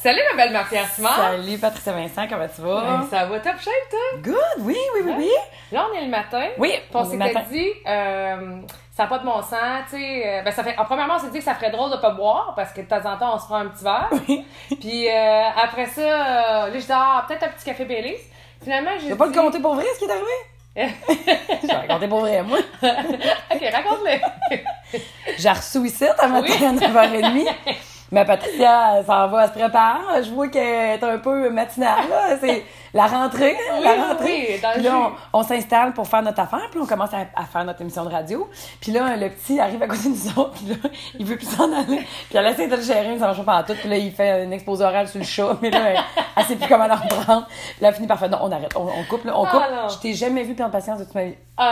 Salut ma belle Marcia Simard. Salut Patricia Vincent, comment tu vas? Ben, ça va top shape, toi? Good, oui, oui, oui, oui. Là, on est le matin. Oui, on s'était dit, euh, ça n'a pas de bon sens, tu sais. euh, ben, ça fait, en premièrement, on s'est dit que ça ferait drôle de pas boire parce que de temps en temps, on se prend un petit verre. Puis euh, après ça, euh, là, je dis, ah, peut-être un petit café Baileys. Finalement, j'ai dit. vas pas le compter pour vrai, ce qui est arrivé? Je vais raconter pour vrai, moi. ok, raconte-le. J'ai reçu ici un matin Oui. à 9h30. Ma Patricia, elle s'en va, elle se prépare. Je vois qu'elle est un peu matinale, là. C'est la rentrée, Oui, la rentrée. oui, dans le Puis là, on, on s'installe pour faire notre affaire, puis on commence à, à faire notre émission de radio. Puis là, le petit arrive à côté de nous autres, puis là, il veut plus s'en aller. Puis elle essaie de le gérer, mais ça marche pas en tout. Puis là, il fait une exposé orale sur le chat, mais là, elle, elle sait plus comment la reprendre. Puis là, elle finit par faire, non, on arrête, on, on coupe, là, on Ah, coupe. Je t'ai jamais vu perdre patience de toute ma vie. Euh,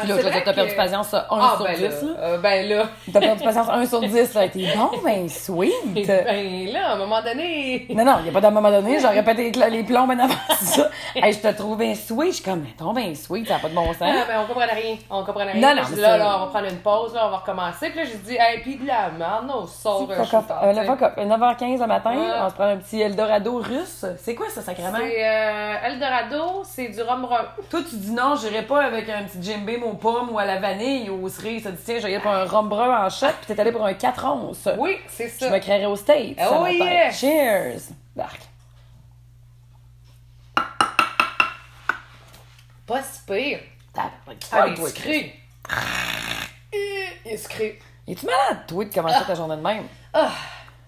Puis là, t'as perdu que- patience, ça, 1 Ah, sur ben 10, là. là. euh, ben là. T'as perdu patience 1 sur 10, là. T'es bon, ben sweet. Ben là, à un moment donné. Non, non, il n'y a pas d'un moment donné, j'aurais pété les, plombs ben avant ça. Hey, je te trouve bien sweet. Je suis comme, mais ton ben sweet, ça n'a pas de bon sens. Ah, ben, on comprenait rien. On comprenait rien. Non, non, mais là, là, on va prendre une pause, là, on va recommencer. Puis là, j'ai dit, hey, puis de la merde, non, sort un Fuck off. shooter, Euh, tu le. 9h15 matin, on se prend un petit Eldorado russe. C'est quoi ça, sacrément? C'est euh, Eldorado, c'est du rhum rhum. Toi, tu dis non, j'irai pas avec un petit Jim Beam aux pommes ou à la vanille ou aux cerises. Ça dit, tiens, j'allais pour un rhum brun en shot, puis t'es allé pour un 4 onces. Oui, c'est Je ça. me créerais au States. Oh ça va yeah! Cheers! Dark. Pas si pire. Tape. Ah, il sucré. Il est sucré. Es-tu malade, toi, de commencer ta journée de même? Ah,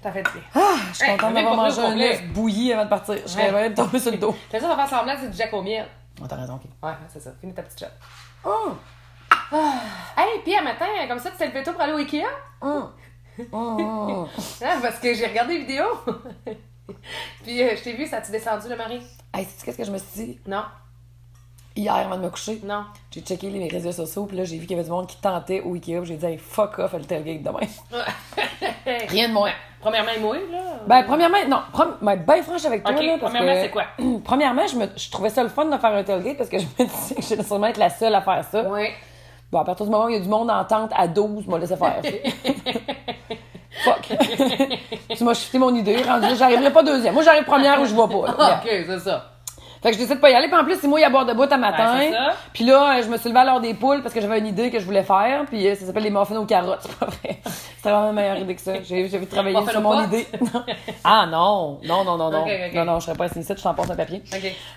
t'as fait bien. Ah, je suis Hey, contente on d'avoir mangé un œuf bouilli avant de partir. Je serais Ouais. tombée sur le dos. Fais ça, on va faire semblant, c'est du Jack au miel. Oh, t'as raison, ok. Ouais, c'est ça. Finis ta petite shot. Oh! Hey, puis un matin, comme ça, tu t'es levé tôt pour aller au Ikea? Oh! Oh! Ah, parce que j'ai regardé les vidéos. puis euh, je t'ai vu, ça t'a descendu le mari? Hey, sais-tu qu'est-ce que je me suis dit? Non, Hier, avant de me coucher, non. j'ai checké les réseaux sociaux, puis là, j'ai vu qu'il y avait du monde qui tentait au Ikea, j'ai dit, hey, fuck off, le tailgate demain. Rien de moins. Premièrement, mouille, là? Ben, premièrement, non, prom ben, ben franche avec toi, là, parce premièrement, c'est quoi? premièrement, je, me, je trouvais ça le fun de faire un tailgate parce que je me disais que j'allais sûrement être la seule à faire ça. Oui. Bon, à partir du moment où il y a du monde en tente à 12, moi, laissez faire. Fuck. tu m'as shifté mon idée, rendu, j'arriverai pas deuxième. Moi, j'arrive première ou je vois pas. là. Ok, c'est ça. Fait que je décide de pas y aller. Puis en plus, c'est moi, il y a boire de bout à matin. Ouais, puis là, je me suis levée à l'heure des poules parce que j'avais une idée que je voulais faire. Puis euh, ça s'appelle les muffins aux carottes. C'est pas vrai. C'était vraiment une meilleure idée que ça. J'ai vu travailler sur mon idée. Non. ah non, non, non, non, non. Non, non, je serais pas assise je t'en passe un papier.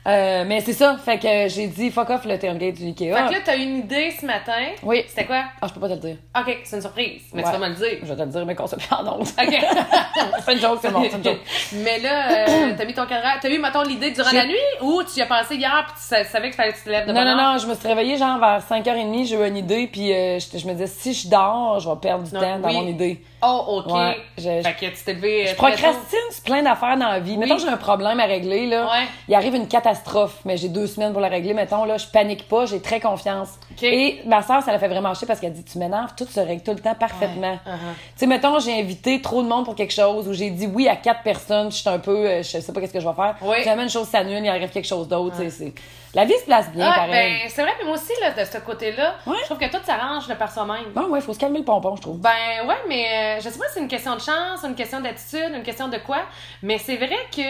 Euh, mais c'est ça. Fait que j'ai dit fuck off le tailgate du Ikea. Fait que là, t'as une idée ce matin. Oui. C'était quoi? Ah, je peux pas te le dire. Ok, c'est une surprise. Mais Ouais. tu vas me le dire. Je vais te le dire, mais qu'on se perd en. Ok. c'est une joke, c'est bon, c'est une joke. Mais là, euh, t'as mis ton cadran. T'as eu, mettons, l'idée durant la nuit ou tu y as pensé hier puis tu sa- savais qu'il fallait que tu te lèves de Non, non, non, je me suis réveillée genre vers 5h30, j'ai eu une idée, puis euh, je, je me disais, si je dors, je vais perdre du Non, temps dans oui. mon idée. Oh, ok. Ouais, je- Fait que tu t'es levé. euh, Je procrastine sur plein d'affaires dans la vie. Mettons que j'ai un problème à régler, là. Ouais. Il arrive une catastrophe, mais j'ai deux semaines pour la régler. Mettons, là, je panique pas, j'ai très confiance. Et ma soeur, ça l'a fait vraiment chier parce qu'elle dit, tu m'énerves, tout se règle tout le temps parfaitement. Ouais, uh-huh. Tu sais, mettons, j'ai invité trop de monde pour quelque chose ou j'ai dit oui à quatre personnes, je suis un peu, euh, je sais pas qu'est-ce que je vais faire. Oui. Finalement, une chose s'annule, il arrive quelque chose d'autre, c'est- La vie se place bien, Ah, pareil. ben, c'est vrai, mais moi aussi, là, de ce côté-là, Ouais. je trouve que tout s'arrange de par soi-même. Bon, ouais, faut se calmer le pompon, je trouve. Ben ouais, mais euh, je sais pas si c'est une question de chance, une question d'attitude, une question de quoi, mais c'est vrai que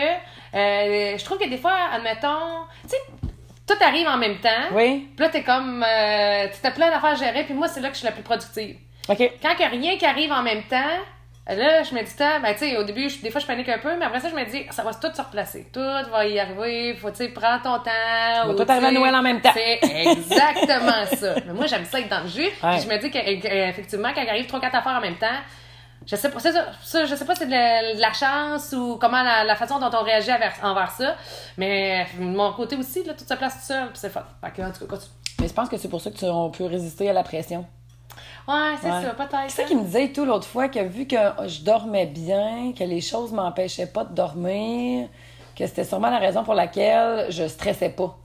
euh, je trouve que des fois, admettons, tu sais, tout arrive en même temps. Oui? Puis là, t'es comme, euh, tu t'as plein d'affaires à gérer, puis moi, c'est là que je suis la plus productive. OK. Quand il a rien qui arrive en même temps, là, je me dis, ben, tu sais, au début, je- des fois, je panique un peu, mais après ça, je me dis, ça va tout se replacer. Tout va y arriver. Faut, tu sais, prends ton temps. ou, tout arriver à Noël en même temps. C'est exactement ça. Mais moi, j'aime ça être dans le jus. Ouais. Je me dis qu'effectivement, quand il arrive trois, quatre affaires en même temps, je sais pas, c'est ça, ça, je sais pas si c'est de, la- de la chance ou comment la, la façon dont on réagit envers, envers ça, mais de mon côté aussi, là, tout se place tout seul, c'est fun. Fait que, en tout cas, continue. Mais je pense que c'est pour ça que tu- on peut résister à la pression. Ouais, c'est Ouais. ça, peut-être. C'est ça qui me disait tout l'autre fois que vu que je dormais bien, que les choses m'empêchaient pas de dormir, que c'était sûrement la raison pour laquelle je stressais pas.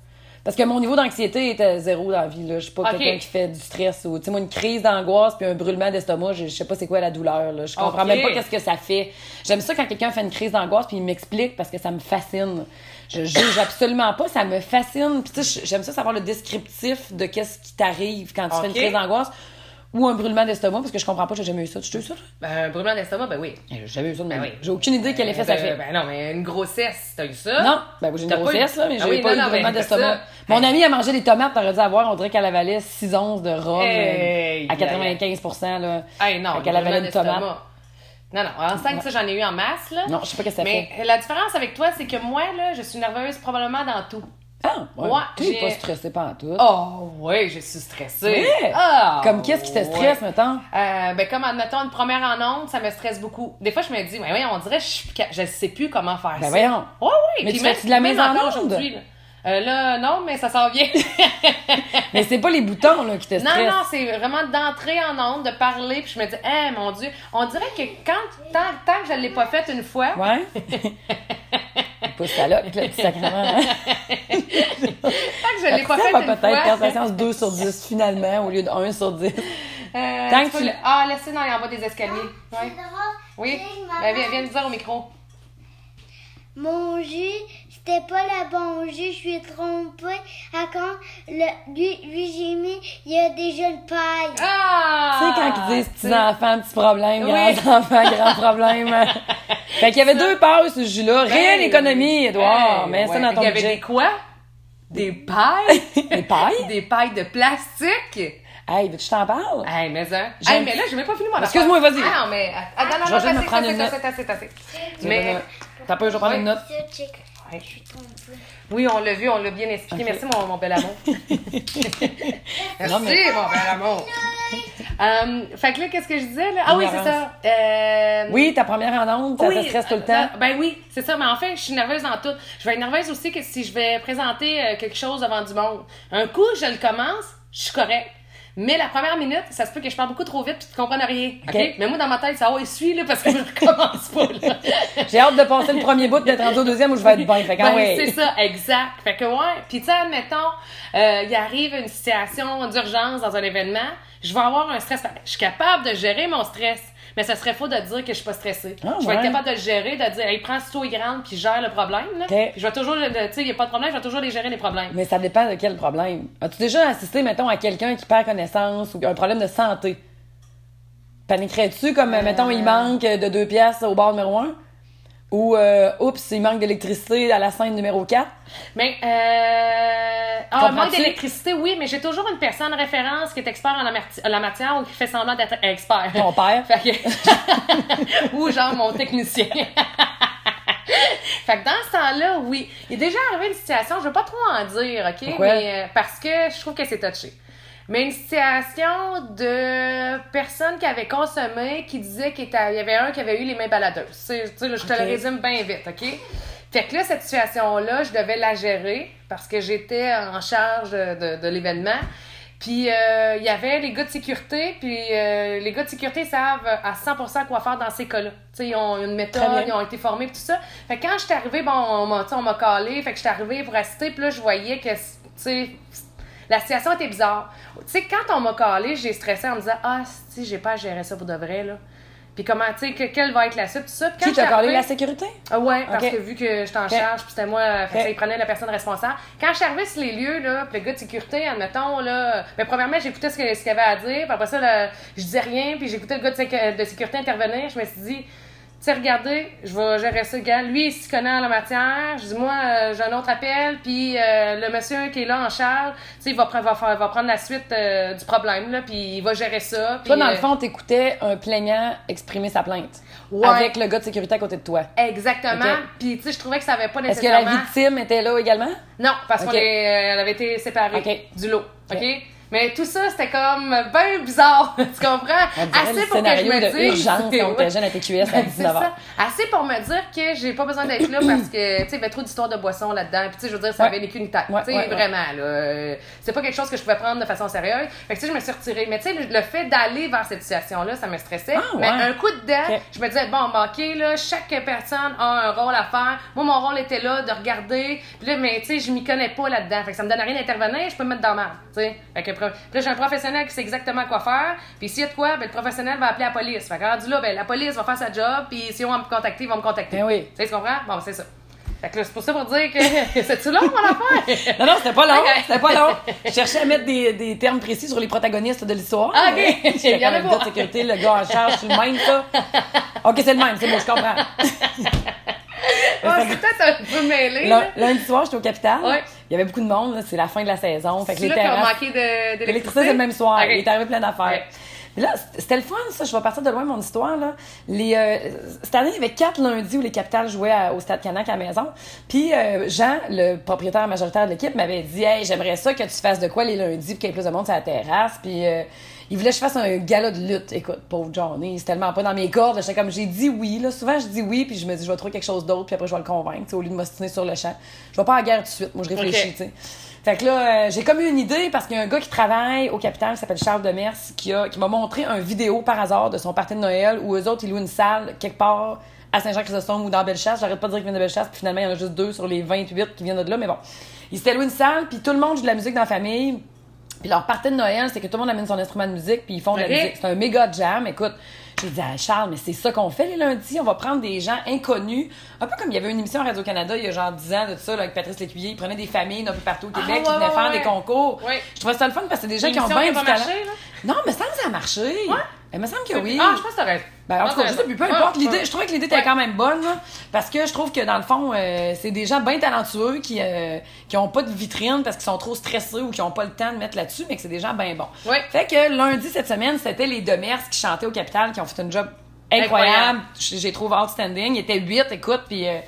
Parce que mon niveau d'anxiété était zéro dans la vie. Là. Je suis pas quelqu'un qui fait du stress. ou moi, une crise d'angoisse puis un brûlement d'estomac, je, je sais pas c'est quoi la douleur. Là. Je comprends même pas qu'est-ce que ça fait. J'aime ça quand quelqu'un fait une crise d'angoisse puis il m'explique parce que ça me fascine. Je juge absolument pas, ça me fascine. Puis j'aime ça savoir le descriptif de qu'est-ce qui t'arrive quand tu fais une crise d'angoisse. Ou un brûlement d'estomac, parce que je comprends pas, j'ai jamais eu ça. Tu eu ça? Ben, un brûlement d'estomac, ben oui. Eh, J'ai jamais eu ça de ma Ben vie. oui. J'ai aucune idée quel effet ça ben, fait. Ben non, mais une grossesse, t'as eu ça? Non, ben j'ai une grossesse, eu- là, mais Ah j'ai oui, pas non, eu de non, brûlement ben, d'estomac. Mon amie a mangé des tomates, t'aurais dû avoir, on dirait qu'elle avalait 6 onces de rhum Hey, euh, à 95 là. Hey, non, qu'elle le avalait une tomate. Non, non, enceinte, ça, j'en ai eu en masse, là. Non, je sais pas qu'est-ce que ça Mais fait. la différence avec toi, c'est que moi, là, je suis nerveuse probablement dans tout. Ah, ouais. Ouais, T'es pas stressé pas tout. Oh, oui, je suis stressée. Ouais. Ah, Comme qu'est-ce qui te stresse, ouais. mettons? Euh, ben, comme, admettons, une première en onde, ça me stresse beaucoup. Des fois, je me dis, mais oui, on dirait, je, je sais plus comment faire Ben ça. voyons. Ouais, ouais. Mais puis tu même- de la mise en onde? Euh, là, non, mais ça s'en vient. Mais c'est pas les boutons, là, qui te Non, stressent. non, c'est vraiment d'entrer en onde, de parler, puis je me dis, eh mon Dieu, on dirait que quand, tant, tant que je ne l'ai pas fait une fois, Ouais? pas salope, là, petit sacrement. hein? tant que je ne l'ai pas Ça fait va une peut-être fois, perdre sa séance 2 sur 10, finalement, au lieu de 1 sur 10. euh, Tant que tu- le- Ah, laissez dans en bas des escaliers. Ouais. drôle. Oui. Ben, viens, viens le dire au micro. Mon jus, c'était pas le bon jus, je suis trompée. À quand le, lui, lui j'ai mis, il y a déjà une paille. Ah! Tu sais, quand ils disent petits enfants, petits problèmes, Oui. grands enfants, grands problèmes. fait qu'il y avait deux pailles, ce jus-là. Réelle Hey, économie, Edouard. hey, Mets ça dans ton Il y avait budget. des quoi? Des pailles? Des pailles? des pailles de plastique? Hey, veux-tu que je t'en parle? Hey, mais hein. Hey, mais là, j'ai même pas fini mon. Excuse-moi, vas-y. Ah, non, mais. Ah, non, non, Je non, t'as me assez, prendre t'as une assez, note. t'as assez, je Ouais. suis. Oui, on l'a vu, on l'a bien expliqué. Merci, mon, mon bel amour. Merci, Non, mais- mon bel amour. Euh, fait que là, qu'est-ce que je disais, là? Ah oui, c'est ça. Euh, Oui, ta première en onde, ça te stresse tout le temps? euh, Ben oui, c'est ça. Mais en fait, je suis nerveuse dans tout. Je vais être nerveuse aussi que si je vais présenter quelque chose devant du monde. Un coup, je le commence, je suis correct. Mais la première minute, ça se peut que je parle beaucoup trop vite puis tu comprennes rien. OK? Mais moi, dans ma tête, ça va, il suit, là, parce que je recommence pas, là. J'ai hâte de passer le premier bout, d'être rendu au deuxième où je vais être bien. Fait que, ah Ben, ouais. c'est ça, exact. Fait que ouais, puis tu sais, admettons, euh, il arrive une situation d'urgence dans un événement, je vais avoir un stress. Je suis capable de gérer mon stress, mais ça serait faux de dire que je suis pas stressée. Ah, je vais ouais. être capable de le gérer, de dire, hey, prends toi et grande, puis gère le problème. Là. Puis je vais toujours, tu sais, il y a pas de problème, je vais toujours les gérer les problèmes. Mais ça dépend de quel problème. As-tu déjà assisté, mettons, à quelqu'un qui perd connaissance ou un problème de santé? Paniquerais-tu comme, Euh. mettons, il manque de deux pièces au bar numéro un? Ou, euh, oups, il manque d'électricité à la scène numéro 4? Mais, euh, ah, manque d'électricité, oui, mais j'ai toujours une personne référence qui est expert en la, en la matière ou qui fait semblant d'être expert. Ton père? Fait que- ou genre mon technicien. fait que dans ce temps-là, oui. Il est déjà arrivé une situation, je veux pas trop en dire, OK? Pourquoi? Mais, euh, parce que je trouve que c'est touché. Mais une situation de personne qui avait consommé, qui disait qu'il y avait un qui avait eu les mains baladeuses. C'est- là, je te le résume bien vite, OK? Fait que là, cette situation-là, je devais la gérer parce que j'étais en charge de, de l'événement. Puis euh, il y avait les gars de sécurité, puis euh, les gars de sécurité savent à 100% quoi faire dans ces cas-là. Tu sais, ils ont une méthode, ils ont été formés, tout ça. Fait que quand je suis arrivée, bon, on m'a, on m'a calé, fait que je suis arrivée pour assister, puis là, je voyais que, tu sais, la situation était bizarre. Tu sais, quand on m'a calé, j'ai stressé en me disant, ah, si, j'ai pas à gérer ça pour de vrai, là. Puis comment, tu sais, que- quelle va être la suite, tout ça. Puis quand Qui t'a je collé la sécurité? ah ouais, parce que vu que j'étais en Ok. charge, puis c'était moi, fait Ok. ça, il prenait la personne responsable. Quand je suis arrivée sur les lieux, là, puis le gars de sécurité, admettons, là, ben, premièrement, j'écoutais ce que- ce qu'il avait à dire, puis après ça, là, je disais rien, puis j'écoutais le gars de, sécu- de sécurité intervenir, je me suis dit, sais, regardez, je vais gérer ça, gars. Lui, il s'y connaît en la matière. Je dis, moi, euh, j'ai un autre appel, puis euh, le monsieur qui est là en charge, tu sais, il va, prendre- va, faire- va prendre la suite euh, du problème, là, puis il va gérer ça. Toi, dans le fond, t'écoutais un plaignant exprimer sa plainte. Ouais. Avec le gars de sécurité à côté de toi. Exactement. Puis, tu sais, je trouvais que ça avait pas Est-ce que la nécessairement... victime était là également? Non, parce qu'elle elle avait été séparée du lot. OK? Mais tout ça, c'était comme bien bizarre. tu comprends? On dirait le scénario de urgence quand était jeune à TQS à Ben, c'est 19h. ça. Assez pour me dire que j'ai pas besoin d'être là parce que, tu sais, il y avait trop d'histoires de boissons là-dedans. Puis, tu sais, je veux dire, ça avait qu'une tête. Ouais, tu sais, vraiment, là. C'est pas quelque chose que je pouvais prendre de façon sérieuse. Fait que, tu sais, je me suis retirée. Mais, tu sais, le, fait d'aller vers cette situation-là, ça me stressait. Ah, Mais un coup dedans, Ok. je me disais, bon, ben, OK, là, chaque personne a un rôle à faire. Moi, mon rôle était là, de regarder. Puis là, mais, tu sais, je m'y connais pas là-dedans. Fait que ça me donne rien d'intervenir, je peux me mettre dans la merde, tu sais. Pro- puis là, j'ai un professionnel qui sait exactement quoi faire. Puis s'il y a de quoi, ben, le professionnel va appeler la police. Fait que rendu là, ben, la police va faire sa job. Puis si on va me contacter, ils vont me contacter. Ben oui. Tu sais, tu comprends? Bon, c'est ça. Fait que là, c'est pour ça pour dire que c'est-tu long, mon affaire? Non, non, c'était pas long. C'était pas long. Je cherchais à mettre des, des termes précis sur les protagonistes de l'histoire. Ah, ok. mais J'étais Il y en a comme le de sécurité, le gars en charge, c'est le même, ça. OK, c'est le même, c'est bon, je comprends. Ouais, c'est peut-être un peu mêlé. Lundi soir, j'étais au Capital. Ouais. Il y avait beaucoup de monde, c'est la fin de la saison. Fait que les terrasses. manqué de- L'électricité, c'est le même soir. Ok. Il est arrivé plein d'affaires. Mais là, c'était le fun, ça. Je vais partir de loin, mon histoire, là. Les, euh, cette année, il y avait quatre lundis où les capitales jouaient à- au Stade Canac à la maison. Puis euh, Jean, le propriétaire majoritaire de l'équipe, m'avait dit Hey, j'aimerais ça que tu fasses de quoi les lundis pour qu'il y ait plus de monde sur la terrasse. Puis euh, il voulait que je fasse un gala de lutte. Écoute, pauvre Johnny, c'est tellement pas dans mes cordes. J'étais comme, j'ai dit oui. Là. Souvent, je dis oui, puis je me dis, je vais trouver quelque chose d'autre, puis après, je vais le convaincre, tu sais, au lieu de m'ostiner sur le champ. Je vais pas la guerre tout de suite. Moi, je réfléchis, Ok. tu sais. Fait que là, euh, j'ai comme eu une idée parce qu'il y a un gars qui travaille au Capital qui s'appelle Charles Demers qui, a, qui m'a montré un vidéo par hasard de son party de Noël où eux autres, ils louent une salle quelque part à Saint-Jean-Chrysostome ou dans Bellechasse. J'arrête pas de dire qu'ils viennent de Bellechasse, puis finalement, il y en a juste deux sur les 28 qui viennent de là, mais bon. Ils s'étaient loué une salle, puis tout le monde joue de la musique dans la famille. Puis leur party de Noël, c'est que tout le monde amène son instrument de musique, puis ils font de la musique. C'est un méga jam. Écoute, j'ai dit à Charles, mais c'est ça qu'on fait les lundis. On va prendre des gens inconnus. Un peu comme il y avait une émission à Radio-Canada il y a genre 10 ans de ça, là, avec Patrice Lécuyer. Il prenait des familles d'un peu partout au Ah, Québec ouais, qui venaient ouais, faire ouais. des concours. Je trouvais ça le fun parce que c'est des gens qui ont bien du talent. Non, mais ça ça a marché. Il me semble que oui. Ah, je pense que t'as raison. Ben, en tout cas, je sais plus, peu importe. Ouais, L'idée, ouais. je trouvais que l'idée était Ouais. quand même bonne, là, parce que je trouve que dans le fond, euh, c'est des gens bien talentueux qui euh, qui ont pas de vitrine parce qu'ils sont trop stressés ou qui ont pas le temps de mettre là-dessus, mais que c'est des gens bien bons. Ouais. Fait que lundi cette semaine, c'était les Demers qui chantaient au Capital, qui ont fait un job incroyable. Incroyable. J'ai trouvé outstanding. Il était huit, écoute, puis. euh,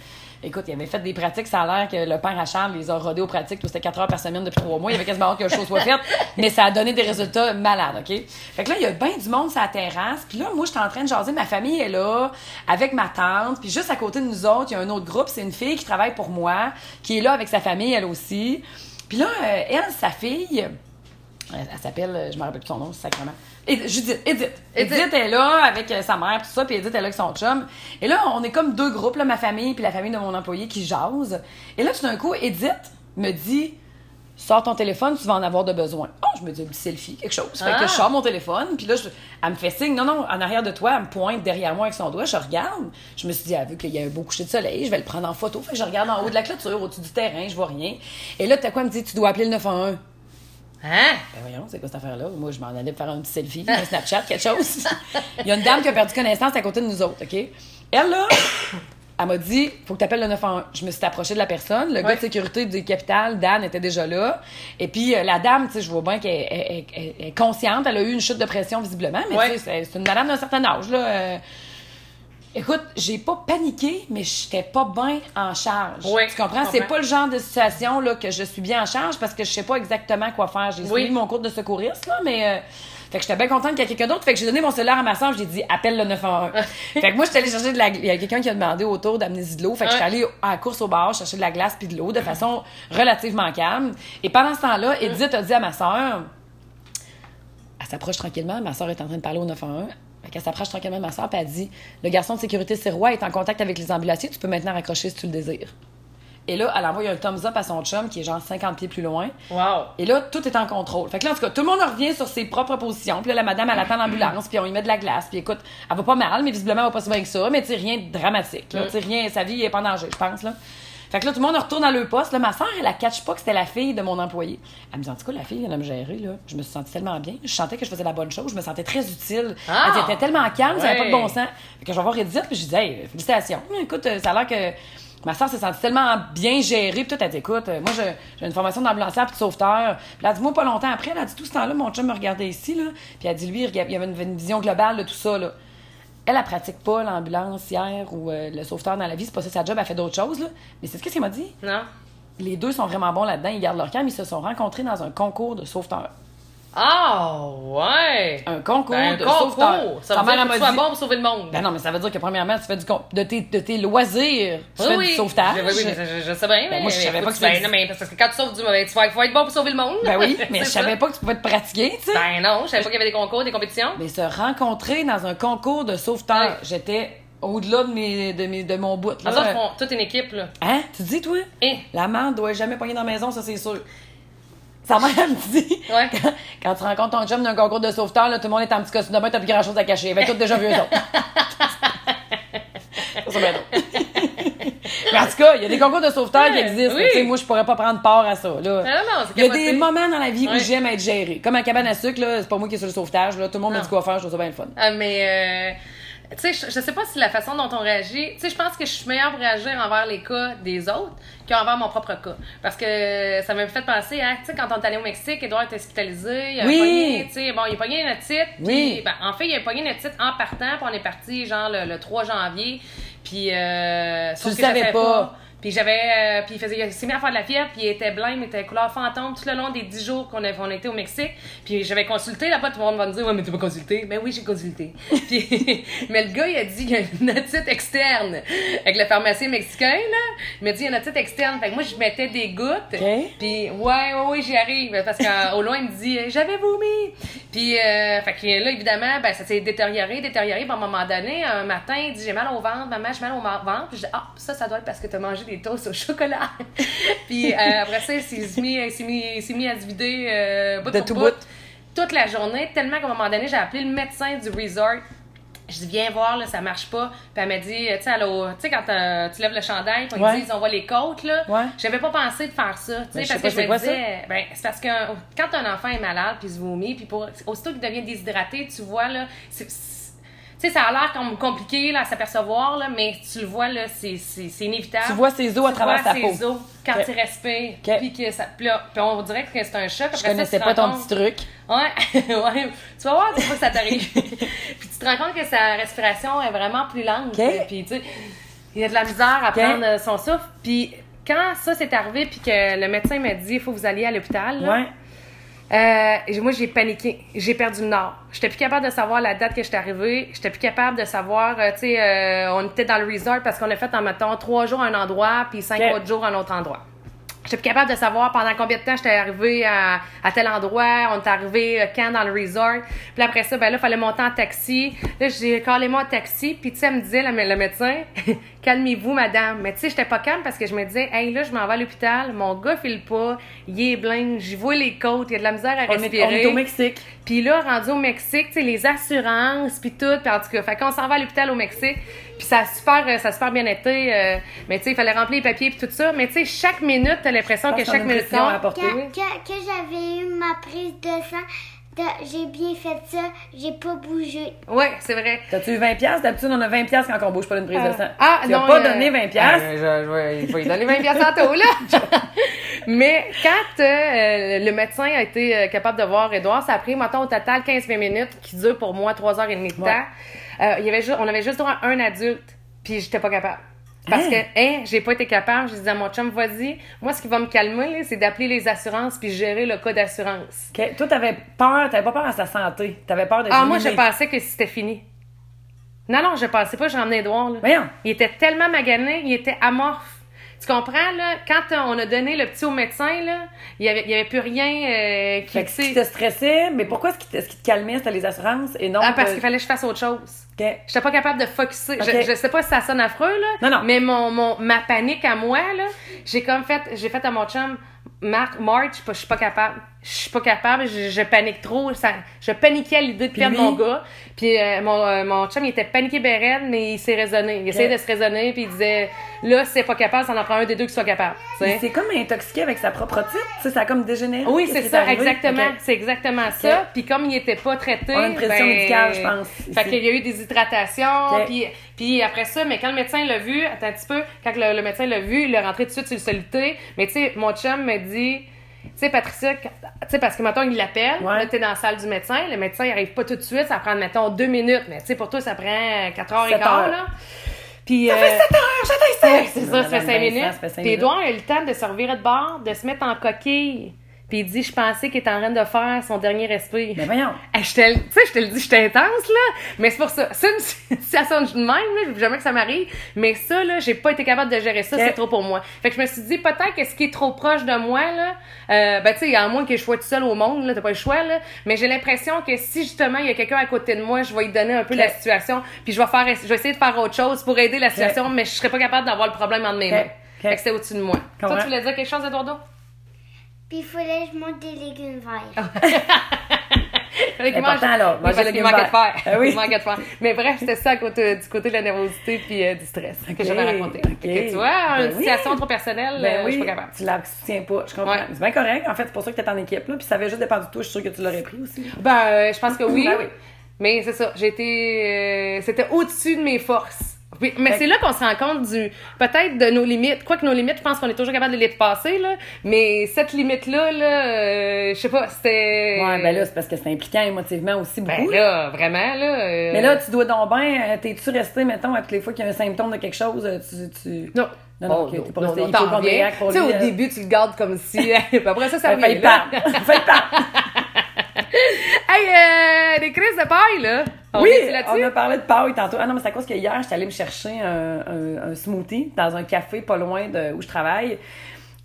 Écoute, il avait fait des pratiques, ça a l'air que le père à Charles les a rodés aux pratiques, c'était 4 heures par semaine depuis 3 mois. Il avait quasiment hâte que chose soit faite, mais ça a donné des résultats malades, OK? Fait que là, il y a bien du monde sur la terrasse, puis là, moi, j'étais en train de jaser, ma famille est là, avec ma tante, puis juste à côté de nous autres, il y a un autre groupe, c'est une fille qui travaille pour moi, qui est là avec sa famille, elle aussi. Puis là, euh, elle, sa fille, elle, elle s'appelle, euh, je me rappelle plus son nom, c'est sacrément. Ed- Judith, Edith. Edith. Edith est là avec euh, sa mère, tout ça, puis Edith est là avec son chum. Et là, on est comme deux groupes, là, ma famille puis la famille de mon employé qui jasent. Et là, tout d'un coup, Edith me dit Sors ton téléphone, tu vas en avoir de besoin. Oh, je me dis selfie, quelque chose. Fait Ah. que je sors mon téléphone, puis là, je- elle me fait signe. Non, non, en arrière de toi, elle me pointe derrière moi avec son doigt, je regarde. Je me suis dit, ah, vu qu'il y a un beau coucher de soleil, je vais le prendre en photo. Fait que je regarde en haut de la clôture, au-dessus du terrain, je vois rien. Et là, t'as quoi, elle me dit, tu dois appeler le 911. Hein? Ben voyons, c'est quoi cette affaire-là? Moi, je m'en allais faire un petit selfie, un Snapchat, quelque chose. Il y a une dame qui a perdu connaissance à côté de nous autres, OK? Elle, là, elle m'a dit, faut que tu appelles le 911. Je me suis approchée de la personne. Le gars de sécurité du capital, Dan, était déjà là. Et puis, euh, la dame, tu sais, je vois bien qu'elle elle- elle- elle- elle est consciente. Elle a eu une chute de pression, visiblement. Mais Ouais. tu sais, c'est- c'est une madame d'un certain âge, là. euh, Écoute, j'ai pas paniqué, mais j'étais pas bien en charge. Oui, tu comprends? C'est pas le genre de situation là, que je suis bien en charge parce que je sais pas exactement quoi faire. J'ai Oui. suivi mon cours de secouriste, là, mais. euh, fait que j'étais bien contente qu'il y ait quelqu'un d'autre. Fait que j'ai donné mon cellulaire à ma soeur, j'ai dit appelle le 911. fait que moi, j'étais allée chercher de la Il y a quelqu'un qui a demandé autour d'amener de l'eau. Fait que j'étais allée à la course au bar chercher de la glace puis de l'eau de façon relativement calme. Et pendant ce temps-là, Edith a dit à ma soeur elle s'approche tranquillement. Ma soeur est en train de parler au 911. Fait qu'elle s'approche tranquillement de ma soeur, puis elle dit Le garçon de sécurité Sirois est en contact avec les ambulanciers, tu peux maintenant raccrocher si tu le désires. Et là, elle envoie un thumbs up à son chum qui est genre 50 pieds plus loin. Wow. Et là, tout est en contrôle. Fait que là, en tout cas, tout le monde revient sur ses propres positions. Puis là, la madame, elle attend l'ambulance, puis on lui met de la glace. Puis écoute, elle va pas mal, mais visiblement, elle va pas si bien que ça. Mais tu rien de dramatique. Là. Tu sais, rien, sa vie est pas en danger, je pense. Là. Fait que là, tout le monde retourne dans le poste. Là, ma soeur, elle, la catch pas que c'était la fille de mon employé. Elle me dit, en tout cas, la fille vient de me gérer, là. Je me suis sentie tellement bien. Je sentais que je faisais la bonne chose. Je me sentais très utile. Ah! Elle était tellement calme, ça n'avait pas de bon sens. Fait que je vais voir Edith, puis je dis, hey, félicitations. Écoute, ça a l'air que Ma soeur s'est sentie tellement bien gérée, puis tout, elle dit, écoute, euh, moi, j'ai une formation d'ambulancière puis de sauveteur. Puis elle a dit, moi, pas longtemps après, elle a dit, tout ce temps-là, mon chum me regardait ici, là. Puis elle a dit, lui, il y avait une, une vision globale de tout ça, là. Elle, elle pratique pas l'ambulancière ou euh, le sauveteur dans la vie, c'est pas ça sa job, elle fait d'autres choses, là. Mais c'est ce qu'elle m'a dit. Non? Les deux sont vraiment bons là-dedans, ils gardent leur calme, ils se sont rencontrés dans un concours de sauveteurs. Ah, ouais! Un concours Ben, un de concours! sauveteurs. Ça veut dire que tu sois bon pour sauver le monde. Ben non, mais ça veut dire que premièrement, tu fais du con- de tes, de tes loisirs, tu oui, fais oui. du sauvetage. Oui, oui, mais je, je sais bien. mais moi, je savais pas que tu- ça ben, non, mais parce que quand tu sauves du mauvais, tu vas, faut être bon pour sauver le monde. Ben oui, mais je ça. savais pas que tu pouvais te pratiquer, tu sais. Ben non, je savais pas qu'il y avait des concours, des compétitions. Mais se rencontrer dans un concours de sauveteurs, Ouais. j'étais au-delà de, mes, de, mes, de mon bout. Les Là. autres font toute une équipe, là. Hein? Tu dis, toi? Eh. La mère doit jamais pogner dans la maison, ça, c'est sûr. Sa mère, elle me dit, Ouais. quand, quand tu rencontres ton chum d'un concours de sauveteurs, là, tout le monde est en petit costume de bain, t'as plus grand-chose à cacher. Ben, tout déjà vu eux autres. ça, bien. Mais en tout cas, il y a des concours de sauvetage qui existent. oui. Moi, je pourrais pas prendre part à ça. Là. Il y a des moments dans la vie Ouais. où j'aime être gérée. Comme à cabane à sucre, là, c'est pas moi qui est sur le sauvetage. Là. Tout le monde me Non. dit quoi faire, je trouve ça bien le fun. Ah, mais, euh, tu sais, je, je sais pas si la façon dont on réagit, tu sais, je pense que je suis meilleure pour réagir envers les cas des autres qu'envers mon propre cas. Parce que ça m'a fait penser à, tu sais, quand on est allé au Mexique, Edouard était hospitalisé, il a Oui. pogné, tu sais, bon, il a pogné notre titre, puis, Oui. ben, en fait, il a pogné notre titre en partant, puis on est parti, genre, le, le 3 janvier, puis, euh, sauf le savais pas. Puis j'avais. euh, puis il, faisait, il s'est mis à faire de la fièvre, puis il était blême, il était couleur fantôme tout le long des 10 jours qu'on on été au Mexique. Puis j'avais consulté, là-bas, tout le monde va me dire Ouais, mais tu pas consulté. Ben oui, j'ai consulté. puis, mais le gars, il a dit qu'il y a une otite externe. Avec le pharmacien mexicain, là, il m'a dit il y a une otite externe. Fait que moi, je mettais des gouttes. OK. Puis ouais, ouais, ouais, j'y arrive. Parce qu'au loin, il me dit J'avais vomi. Puis, euh, fait que là, évidemment, ben, ça s'est détérioré, détérioré. Puis à un moment donné, un matin, il dit J'ai mal au ventre, maman, j'ai mal au ventre. Puis je dis Ah, ça, ça doit être parce que t'as mangé des toasts au chocolat. puis euh, après ça, il s'est mis, mis, mis à se vider euh, bout De pour tout bout, bout. toute la journée, tellement qu'à un moment donné, j'ai appelé le médecin du resort. Je dis, viens voir, là, ça marche pas. Puis elle m'a dit, tu sais, elle a- tu sais, quand euh, tu lèves le chandail, ils disent, on voit les côtes, là. Ouais. J'avais pas pensé de faire ça, tu Mais sais, parce que je me disais, ben, c'est parce que quand un enfant est malade, puis il se vomit, puis pour, aussitôt qu'il devient déshydraté, tu vois, là, c'est- sais, ça a l'air comme compliqué là, à s'apercevoir, là, mais tu le vois, là, c'est c'est- c'est inévitable. Tu vois ses os à Tu travers vois ta ses peau. os quand Ok. tu respires, puis que ça puis là, puis on dirait que c'est un choc. Après Je ça, connaissais tu pas ton petit truc. Ouais, ouais. Tu vas voir, tu vois que ça t'arrive. puis tu te rends compte que sa respiration est vraiment plus lente. Puis tu sais, il a de la misère à prendre euh, son souffle. Puis quand ça s'est arrivé, puis que le médecin m'a dit, il faut que vous alliez à l'hôpital. là, Ouais. Euh, moi, j'ai paniqué. J'ai perdu le nord. J'étais plus capable de savoir la date que j'étais arrivée. J'étais plus capable de savoir, euh, tu sais, euh, on était dans le resort parce qu'on a fait en mettons trois jours à un endroit, puis cinq autres jours à un autre endroit. J'étais plus capable de savoir pendant combien de temps j'étais arrivée à, à tel endroit, on est arrivé euh, quand dans le resort. Puis après ça, ben là, fallait monter en taxi. Là, j'ai calé moi en taxi, puis tu sais, elle me disait, le médecin, calmez-vous, madame. Mais tu sais, j'étais pas calme parce que je me disais, hey, là, je m'en vais à l'hôpital, mon gars file pas, il est blingue, j'y vois les côtes, il y a de la misère à On est, respirer. on est au Mexique. Puis là, rendu au Mexique, tu sais, les assurances, puis tout, puis en tout cas, fait qu'on s'en va à l'hôpital au Mexique, puis ça a super, euh, ça a super bien été, euh, mais tu sais, il fallait remplir les papiers puis tout ça, mais tu sais, chaque minute, t'as l'impression que chaque minute apporter. Quand, quand- quand j'avais eu ma prise de sang, j'ai bien fait ça, j'ai pas bougé. Ouais, c'est vrai. T'as-tu eu 20$? piastres? D'habitude, on a 20$ piastres quand on bouge pas d'une prise de sang. Ah, tu non, as pas euh, donné 20$. ah, piastres? je, je vais- il faut lui donner 20 piastres tantôt, là. Mais quand euh, le médecin a été euh, capable de voir Edouard, ça a pris, mettons, au total 15-20 minutes, qui dure pour moi 3h30 de Ouais. Euh, il y avait juste, on avait juste droit à un adulte, puis j'étais pas capable. Parce Hein? que, hein, j'ai pas été capable. Je disais à mon chum, vas-y. Moi, ce qui va me calmer, c'est d'appeler les assurances puis gérer le cas d'assurance. Toi, t'avais peur, t'avais pas peur à sa santé. T'avais peur de Ah, moi, je pensais que c'était fini. Non, non, je pensais pas, j'ai emmené Edouard, là. Voyons. Il était tellement magané, il était amorphe. Tu comprends, là? Quand on a donné le petit au médecin, là, il y avait, il avait plus rien euh, qui, Fait que te stressait, mais pourquoi ce qui te, te calmait, c'était les assurances et non. Ah, parce euh, qu'il fallait que je fasse autre chose. ok. J'étais pas capable de focusser. Je, je sais pas si ça sonne affreux, là. Non, non. Mais mon, mon, ma panique à moi, là, j'ai comme fait, j'ai fait à mon chum, Marc, March, je je suis pas capable. Je suis pas capable, je, je panique trop. Ça, je paniquais à l'idée de Puis perdre lui? mon gars. Puis euh, mon, euh, mon chum, il était paniqué bérette, mais il s'est raisonné. Il essayait de se raisonner, puis il disait, là, si c'est pas capable, ça en prend un des deux qui soit capable. s'est comme intoxiqué avec sa propre titre. Tu sais, ça a comme dégénéré. Oui, c'est ça, exactement. C'est exactement ça. Puis comme il était pas traité, On a une pression ben, médicale, je pense, Fait qu'il y a eu des hydratations, puis puis après ça, mais quand le médecin l'a vu, attends un petit peu, quand le, le médecin l'a vu, il est rentré tout de suite sur le soluté. Mais tu sais, mon chum me dit, tu sais, Patricia, tu sais, parce que maintenant il l'appelle, Ouais. là, t'es dans la salle du médecin, le médecin il arrive pas tout de suite, ça prend, mettons, deux minutes, mais tu sais, pour toi, ça prend quatre heures et quart, heures. là. Puis, Ça euh, fait 7 heures, j'attends Ouais, ici! c'est ça, ça fait Madame 5 minutes. Puis. Edouard a eu le temps de se revirer de bord, de se mettre en coquille. Puis il dit, je pensais qu'il était en train de faire son dernier respire. Mais voyons. Hey, je te le- tu sais, je te le dis, j'étais intense, là. Mais c'est pour ça. C'est une situation de même, là. Jamais que ça m'arrive. Mais ça, là, j'ai pas été capable de gérer ça. C'est trop pour moi. Fait que je me suis dit, peut-être que ce qui est trop proche de moi, là, euh, ben, tu sais, à moins que je sois tout seul au monde, là, t'as pas le choix, là. Mais j'ai l'impression que si, justement, il y a quelqu'un à côté de moi, je vais lui donner un peu la situation. Puis je vais faire, je vais essayer de faire autre chose pour aider la situation, mais je serais pas capable d'avoir le problème entre mes mains. Fait que c'est au-dessus de moi. Toi, tu voulais dire quelque chose, Eduardo? Puis il fallait que je monte des légumes verts. Important, mange- là, Oui, parce qu'il manquait de fer. Ah oui. Il manquait de fer. Mais bref, c'était ça à côté- du côté de la nervosité puis euh, du stress que j'avais raconté. que tu vois, Ben une oui. situation trop personnelle, Ben euh, je oui, suis pas capable. tu la soutiens pas, je comprends. Ouais. C'est bien correct, en fait, c'est pour ça que t'es en équipe, là, puis ça avait juste dépendu de toi, je suis sûre que tu l'aurais pris aussi. Ben, euh, je pense que oui. Ben oui. Mais c'est ça, j'ai été... euh, C'était au-dessus de mes forces. Puis- mais Fait- c'est là qu'on se rend compte du peut-être de nos limites. Quoique nos limites, je pense qu'on est toujours capable de les dépasser, là. Mais cette limite-là, là, euh, je sais pas, c'était... Ouais, ben là, c'est parce que c'est impliquant émotivement aussi Ben beaucoup. là, vraiment, là... euh, Mais là, tu dois donc bien, euh, t'es-tu resté, mettons, à toutes les fois qu'il y a un symptôme de quelque chose, tu. tu... Non. Non, non, Oh, ok, non, t'es pas non, resté Tu sais, au début, tu le gardes comme si... Puis après ça, ça pas. Le pas. Hey, euh, des crises de paille, là. On Oui, on a parlé de paille tantôt. Ah non, mais c'est à cause que hier, j'étais allée me chercher un, un- un smoothie dans un café pas loin de où je travaille.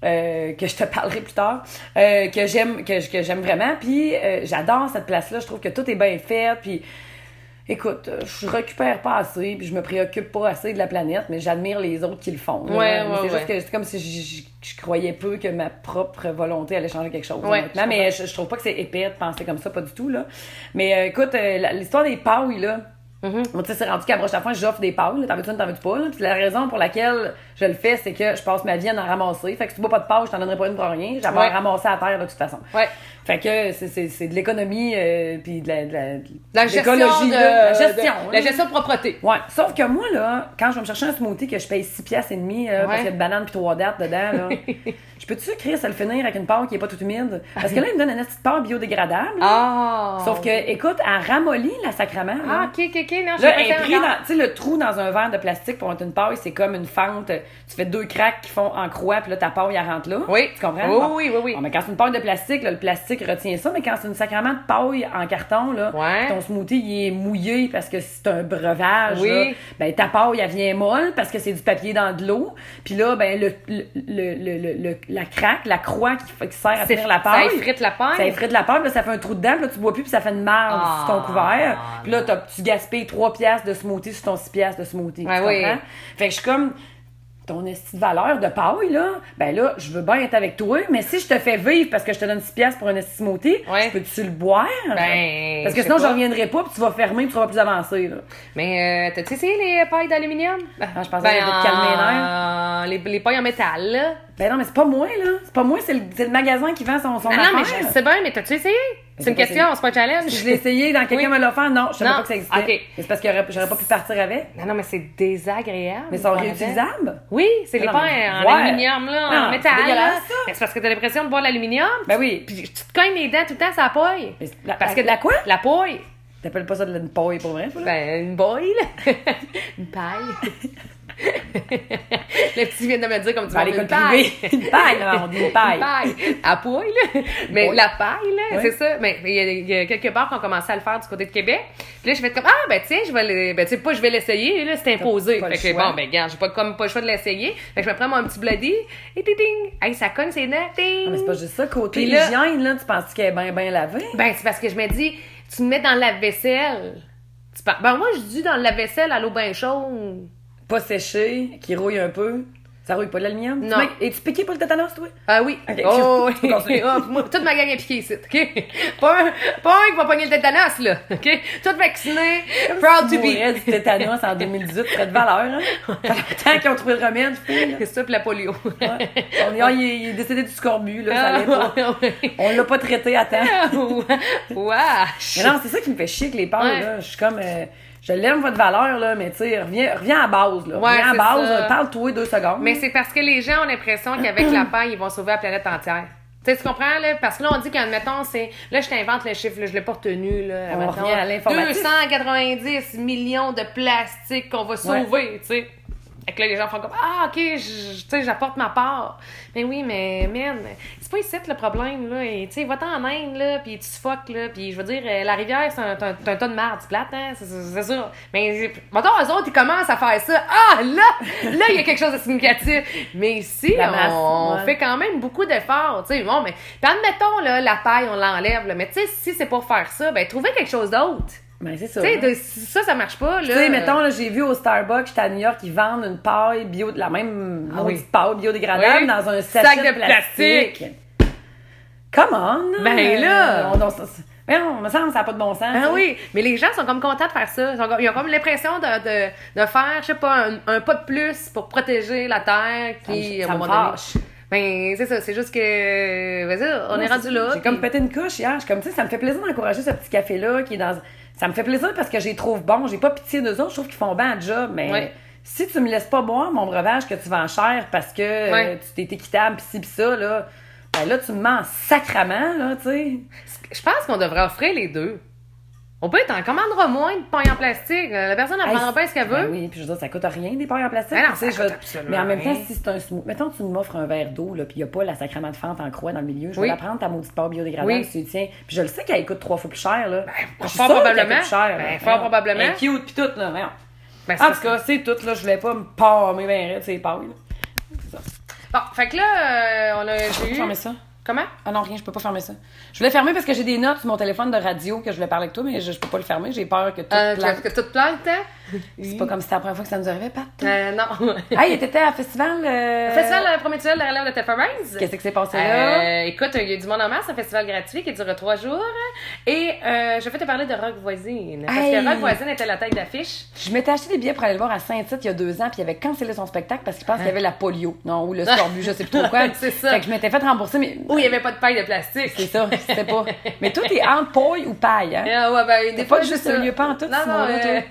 euh, que je te parlerai plus tard, euh, que j'aime que, que j'aime vraiment. Puis euh, j'adore cette place-là. Je trouve que tout est bien fait. Puis écoute, euh, je récupère pas assez, puis je me préoccupe pas assez de la planète, mais j'admire les autres qui le font. Ouais, ouais, c'est ouais. juste que c'est comme si je, je- je croyais peu que ma propre volonté allait changer quelque chose. Je mais je, je trouve pas que c'est épais de penser comme ça, pas du tout là. Mais euh, écoute, euh, la- l'histoire des pailles là. Mm-hmm. Tu c'est rendu qu'à broche à foin, j'offre des là. T'en veux-tu une, t'en veux-tu pas? Là? Puis la raison pour laquelle je le fais, c'est que je passe ma vie à en ramasser. Fait que si tu bois pas de paille, je t'en donnerai pas une pour rien. J'avais Ouais. à ramasser à terre de toute façon. Ouais. Fait que c'est- de l'économie euh, puis de la, de la, de La gestion de... là. La gestion. de- là. la gestion de propreté. Ouais, sauf que moi, là, quand je vais me chercher un smoothie que je paye 6 piastres et demi, là, parce qu'il y a de bananes puis 3 dates dedans, là, je peux-tu écrire ça le finir avec une pâte qui est pas toute humide? Parce que là, il me donne une petite pâte biodégradable. Ah! Sauf que, écoute, elle ramollit la sacrament. Ah, ok, ok, ok, non, je Là, elle pris dans, tu sais, le trou dans un verre de plastique pour mettre une paille, c'est comme une fente. Tu fais deux craques qui font en croix, puis là, ta paille, elle rentre là. Oui. Tu comprends? Oui, oui, oui, oui. Bon, mais quand c'est une paille de plastique, là, le plastique retient ça, mais quand c'est une sacrament de paille en carton, là, Ouais. ton smoothie, il est mouillé parce que c'est un breuvage, Oui. là, ben, ta paille, elle vient molle parce que c'est du papier dans de l'eau. Puis là, ben, le, le, le, le- le- la craque, la croix qui, sert à tenir la ça paille. effrite la paille? Ça effrite la paille, là, ça fait un trou dedans, puis là, tu bois plus, puis ça fait une marde Ah. sur ton couvert. Puis là, t'as- tu gaspilles 3 piastres de smoothie sur ton 6 piastres de smoothie. Ouais, tu oui. Fait que je suis comme, ton esti de valeur de paille, là, ben là, je veux bien être avec toi, mais si je te fais vivre parce que je te donne 6 piastres pour un esti smoothie, Ouais. peux-tu le boire? Ben, parce que sinon, je reviendrai pas, puis tu vas fermer, puis tu vas plus avancer, là. Mais euh, t'as-tu essayé les pailles d'aluminium? Ah, je pensais que pour te calmer les les, les pailles en métal, là. Ben non, mais c'est pas moi, là. C'est pas moi, c'est le, c'est le magasin qui vend son, son Ah non, mais je sais bien, mais t'as-tu essayé? C'est une question, c'est pas un challenge. Je l'ai essayé dans quelqu'un Oui. me l'a non, je savais pas que ça existait. Ok. Mais C'est parce que j'aurais pas pu partir avec. Non, non, mais c'est désagréable. Mais ils sont réutilisables? Oui, c'est les mais en ouais. aluminium, là, Non, en c'est métal. c'est parce que t'as l'impression de boire de l'aluminium. Ben oui. Puis tu te cognes les dents tout le temps, ça. Mais la- Parce que la quoi? La paille. T'appelles pas ça de la une paille pour vrai, toi, là? Ben, une boille, là. une paille. le petit vient de me dire comme tu Ben, l'école privée. Une paille, là, on dit une paille. Une paille. À paille, là. Mais Ouais. la paille, là, Ouais. c'est ça. Mais il y, a, il y a quelques bars qui ont commencé à le faire du côté de Québec. Puis là, je fais comme, ah, ben, tiens, je vais le, ben, tu sais, pas, je vais l'essayer, là, c'est imposé. Fait que, bon, ben, regarde, j'ai pas, comme pas le choix de l'essayer. Fait que je me prends mon petit bloody, et ting, ting. Hey, ça cogne ses dents, ting. Non, mais c'est pas juste ça. Côté Puis là- hygiène, là, tu penses qu'elle est bien, bien lavée? Ben, c'est parce que je me dis, tu me mets dans la vaisselle. Tu par- Ben, moi, je dis dans la vaisselle à l'eau bien chaude. Pas séchée, qui rouille un peu. Ça rouille pas de l'aluminium? Non. Es-tu piqué pour le tétanos, toi? Ah oui. Ok, Oh, continuer. Ah, toute ma gang est piquée ici, OK? Pas un, pas un qui va pogner le tétanos, là, OK? Tout vacciné, proud Tu to be. du tétanos en 2018, tu serais de valeur, hein? Longtemps qu'ils ont trouvé le remède, fille. C'est ça, puis la polio. Ouais. On est, ah, il, est, il est décédé du scorbut, là, ça allait pas. Ah. On l'a pas traité à temps. Wesh. Mais non, c'est ça qui me fait chier que les peurs, Ouais. là. Je suis comme. euh, je l'aime votre valeur, là, mais tu sais, reviens, reviens à base, là. Ouais, reviens à base, parle-toi deux secondes. Mais c'est parce que les gens ont l'impression qu'avec la paille, ils vont sauver la planète entière. Tu sais, tu comprends, là? Parce que là, on dit qu'admettons, c'est. Là, je t'invente le chiffre, là, je l'ai pas retenu, là. On revient à l'informatique. 290 millions de plastique qu'on va sauver, tu sais. Fait que là, les gens font comme Ah, ok, tu sais, j'apporte ma part. Mais oui, mais, man, c'est pas ici le problème, là. Tu sais, va-t'en en Inde, là, puis tu suffoques, là. Puis je veux dire, euh, la rivière, c'est un, un- tas de c'est plate, hein? C'est ça. Mais, mettons, eux autres, ils commencent à faire ça. Ah, là, là, il y a quelque chose de significatif. Mais ici, masse, on ouais. fait quand même beaucoup d'efforts, tu sais. Bon, mais, puis admettons, là, la paille, on l'enlève, là. Mais, tu sais, si c'est pour faire ça, ben, trouvez quelque chose d'autre. Ben, c'est ça. Tu sais, hein. ça, ça marche pas, là. Tu sais, mettons, là, j'ai vu au Starbucks, j'étais à New York, ils vendent une paille bio, la même Ah oui. paille biodégradable Oui. dans un Sac sachet de de plastique. Come on! Ben là! On- on- Mais non, me semble, ça n'a pas de bon sens. Ah oui, mais les gens sont comme contents de faire ça. Ils, ont comme l'impression de, de, de faire, je sais pas, un, un pas de plus pour protéger la Terre. Qui, ça à un moment. Ben, c'est ça, c'est juste que. Vas-y, on est rendu là. J'ai comme pété une couche hier. Je suis comme, tu sais, ça me fait plaisir d'encourager ce petit café-là qui est dans. Ça me fait plaisir parce que je les trouve bons. J'ai pas pitié d'eux autres. Je trouve qu'ils font bien le job. Mais Ouais. si tu me laisses pas boire mon breuvage que tu vends cher parce que euh, tu t'es équitable pis ci pis ça, là, ben là, tu me mens sacrament, là, tu sais. Je pense qu'on devrait offrir les deux. On peut être en commandera moins de paille en plastique. La personne en Hey, prendra pas ce qu'elle ben veut. oui, puis je veux dire, ça coûte rien des pailles en plastique. Ben non, tu sais, ça coûte absolument Mais en même temps, rien. si c'est un smooth, mettons, tu m'offres un verre d'eau, là, puis il n'y a pas la sacrament de fente en croix dans le milieu, je vais Oui. la prendre, ta maudite part biodégradable, Oui. si tu tiens. Puis je le sais qu'elle coûte trois fois plus cher, là. Je suis fort sûre probablement. qu'elle coûte cher, Ben, fort probablement. Elle est cute, puis tout, là, voyons. Ben, c'est En parce tout cas, c'est tout, là, je voulais pas me palmer ben c'est pailles, là. Bon, fait que là, euh, on a. J'ai eu. ça? Comment? Ah non, rien, je peux pas fermer ça. Je voulais fermer parce que j'ai des notes sur mon téléphone de radio que je voulais parler avec toi, mais je, je peux pas le fermer, j'ai peur que tout Euh, plante. que, que tout plante, hein? C'est pas comme si c'était la première fois que ça nous arrivait, Pat. Euh, non. Hey, t'étais à festival. euh, Festival euh, de relève de Teffermans. Qu'est-ce qui s'est passé là? Euh, écoute, il y a du monde en masse, un festival gratuit qui dure trois jours. Et je vais te parler de Rock Voisine. Parce Hey! que Rock Voisine était la tête d'affiche. Je m'étais acheté des billets pour aller le voir à Saint-Tite il y a deux ans, puis il avait cancellé son spectacle parce qu'il pense qu'il y avait la polio. Non, ou le scorbut, je sais plus trop quoi. C'est ça. Fait que je m'étais fait rembourser, mais. Où il n'y avait pas de paille de plastique. C'est ça, c'était pas. Mais tout est entre paille ou paille, hein? Ah ouais, ben, des pas juste ça. un lieu pas en tout, Non, sinon, non, là,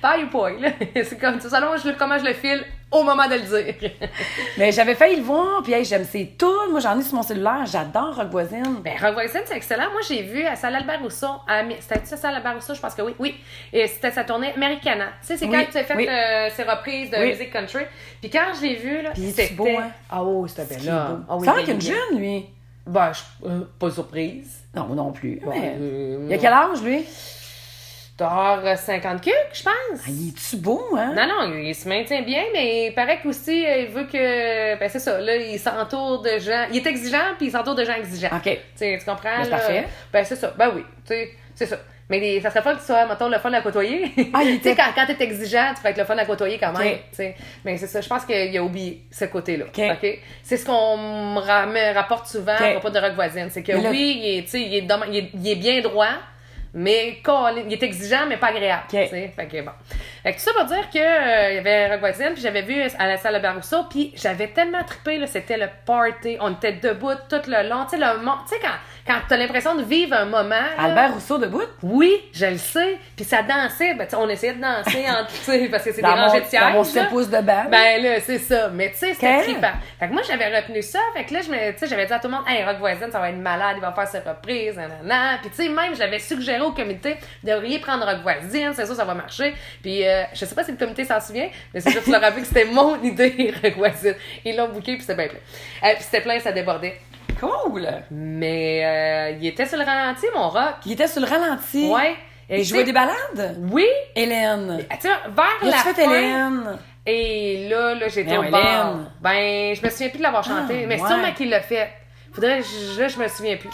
paille là. C'est comme ça. Selon je- comment je le file au moment de le dire. Mais j'avais failli le voir, puis hey, j'aime ses tunes. Moi, j'en ai sur mon cellulaire. J'adore Rock Voisine. Ben, Rock Voisine, c'est excellent. Moi, j'ai vu à Salle Albert Rousseau. C'était ça, Salle Albert Rousseau? Je pense que oui. Oui. Et c'était sa tournée Americana. Tu sais, c'est Oui, quand tu as fait oui. euh, ces reprises de Oui. musique country. Puis quand je l'ai vu, là, c'était. beau, hein? Ah, oh, c'était belle, là. beau. Ah oui, bien. jeune, lui. Ben, je- euh, pas surprise. Non, non plus. Bon, mais- euh, Il a quel âge, lui? T'as euh, 50 cucs, je pense. Ah, il est-tu beau, hein? Non, non, il se maintient bien, mais il paraît qu'aussi, euh, il veut que. Ben, c'est ça, là, il s'entoure de gens. Il est exigeant, puis il s'entoure de gens exigeants. OK. Tu comprends? Ben, c'est parfait. Ben, c'est ça. Ben oui, tu sais, c'est ça. Mais les- ça serait fun que tu sois, mettons, le fun à côtoyer. Ah, il tu sais, était- quand, quand t'es exigeant, tu peux être le fun à côtoyer quand même. Mais c'est ça, je pense qu'il a oublié ce côté-là. Ok. OK? C'est ce qu'on me ra- me rapporte souvent à propos de Rock Voisine. C'est que là- oui, il est, il, est domm- il, est, il est bien droit. Mais il est exigeant, mais pas agréable. Ok. tu sais. Fait que bon. Fait que tout ça pour dire que euh, il y avait Rock Voisine, puis j'avais vu à la salle de Barousseau, puis j'avais tellement trippé, là, c'était le party. On était debout tout le long. Tu sais, le tu sais, quand, quand t'as l'impression de vivre un moment. là, Albert Rousseau debout? oui, je le sais. Puis ça dansait. Ben, on essayait de danser en, parce que c'est des rangées de sièges. dans mon là. 7 pouces de balle. Ben là, c'est ça. Mais tu sais, c'était trippant. Fait que moi, j'avais retenu ça. Fait que là, j'avais dit à tout le monde, hey, Rock Voisine, ça va être malade, il va faire ses reprises, nanana. Puis tu sais, même, j'avais suggéré au comité, vous devriez prendre Rock Voisine, c'est sûr, ça va marcher. Puis euh, je sais pas si le comité s'en souvient, mais c'est juste leur rappeler que c'était mon idée, Rock Voisine. Ils l'ont booké, puis c'était bien plein. Euh, puis c'était plein, ça débordait. Cool! Mais euh, il était sur le ralenti, mon rock. Il était sur le ralenti. Ouais. Et Il jouait tu des balades? Oui. Hélène. Tu sais, vers Il la fait fin, Hélène? Et là, là, j'étais au bar. Ben, je me souviens plus de l'avoir chanté, Ah, mais ouais. sûrement qu'il l'a fait. Faudrait, je- là, je me souviens plus.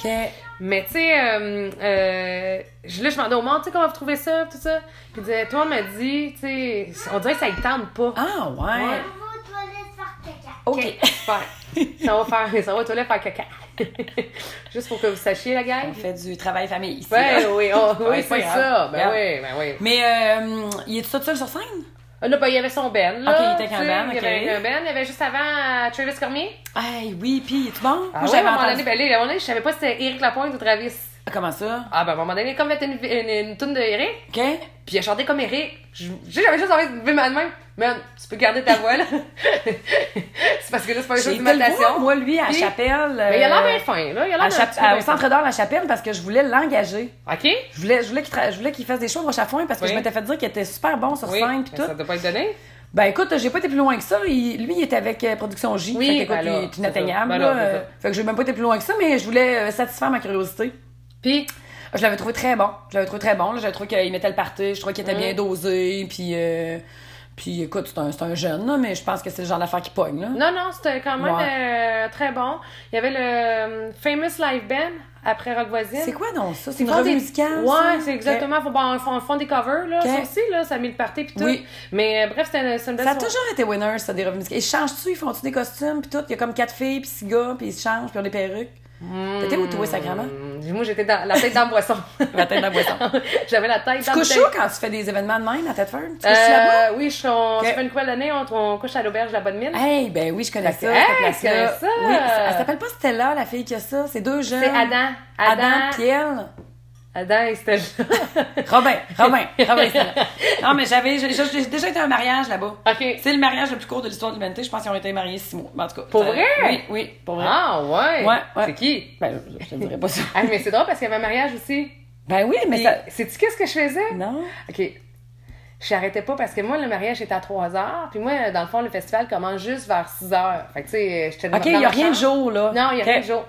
Mais tu sais, euh, euh, je- là, je demandais au monde, tu sais, comment vous trouvez ça, tout ça. Puis il disait, toi, on m'a dit, tu sais, on dirait que ça ne tente pas. Ah, ouais. Ouais. OK. Super. ça va faire, ça va aux toilettes faire caca. Juste pour que vous sachiez, la gang. On fait du travail famille ici. Ouais, oui, oh, Ouais, oui, c'est ça. Ben oui, ben oui. Mais euh, il est tout seul sur scène? Là, ben, il y avait son Ben, là. Ok, il était avec un tu Ben, Il y avait un Ben. Il y avait juste avant euh, Travis Cormier. Hey, oui, puis es-tu bon? Ah Moi, ouais, à un moment donné, ben là, à un moment donné, je savais pas si c'était Eric Lapointe ou Travis. Ah, Comment ça? Ah, ben à un moment donné, comme avait une, une, une toune de Eric, OK? puis il a chanté comme Eric. J'avais juste envie de lever ma main. Man, tu peux garder ta voix, là. c'est parce que là, c'est pas une chose été d'imitation. moi, lui, à Puis- Chapelle. Mais il a l'air euh, bien fin, là. Il a à l'air à- peu au centre d'or La Chapelle parce que je voulais l'engager. OK? Je voulais, je voulais qu'il tra- fasse des shows au Chafouin parce que Oui. je m'étais fait dire qu'il était super bon sur Oui. scène pis Ben, tout. Ça doit pas être donné. Ben écoute, j'ai pas été plus loin que ça. Il- lui, il était avec euh, Production J. Oui, fait qu'écoute, ben il est inatteignable. Ben là, euh, fait que j'ai même pas été plus loin que ça, mais je voulais euh, satisfaire ma curiosité. Puis, Je l'avais trouvé très bon. Je l'avais trouvé très bon. J'avais trouvé qu'il mettait le party. Je trouvais qu'il était Mm. bien dosé. Puis, euh, puis écoute, c'est un, un jeune, là, mais je pense que c'est le genre d'affaire qui pogne. Là. non, non, c'était quand même Ouais. euh, très bon. Il y avait le euh, Famous Live Band après Rock Voisine. C'est quoi donc ça? C'est une revue des- musicale? Ouais, c'est exactement. Ils font, ils font des covers, là. Ça aussi, là, ça a mis le party pis tout. Oui. Mais euh, bref, c'était une, c'est une belle Ça a soirée. toujours été winner, ça, des revues musicales. Ils changent-tu? Ils font-tu des costumes? Puis tout? Il y a comme quatre filles, puis six gars, puis ils se changent, puis ils ont des perruques. T'étais où, toi, sacrément? Hmm, Moi, j'étais dans, la tête le boisson. La tête la boisson. J'avais la tête Tu dans le couches quand tu fais des événements de même à tête ferme? Tu couches là-bas? Euh, oui, je, on, Ok. ça fait une couple d'années, on, on couche à l'auberge de la Bonne Mine. Hey, ben oui, je connais ça. Hey, tu connais ça? Oui, elle s'appelle pas Stella, la fille qui a ça. C'est deux jeunes. C'est Adam. Adam, Adam. puis elle. Adam et Stella. Robin, Robin, Robin, Stella. Non, mais j'avais, j'ai déjà été à un mariage là-bas. OK. C'est le mariage le plus court de l'histoire de l'humanité. Je pense qu'ils ont été mariés six mois. Mais en tout cas. Pour ça- vrai? Oui, oui, pour vrai. Ah, ouais. Ouais, ouais. C'est qui? Ben, je, je te dirais pas ça. Ah, mais c'est drôle parce qu'il y avait un mariage aussi. Ben oui, mais Puis, ça. sais-tu qu'est-ce que je faisais? Non. OK. Je n'arrêtais pas parce que moi, le mariage était à 3 heures. Puis moi, dans le fond, le festival commence juste vers 6 heures. Fait que, tu sais, j'étais OK, il y a rien de jour, là. Non, il n'y a rien de jour.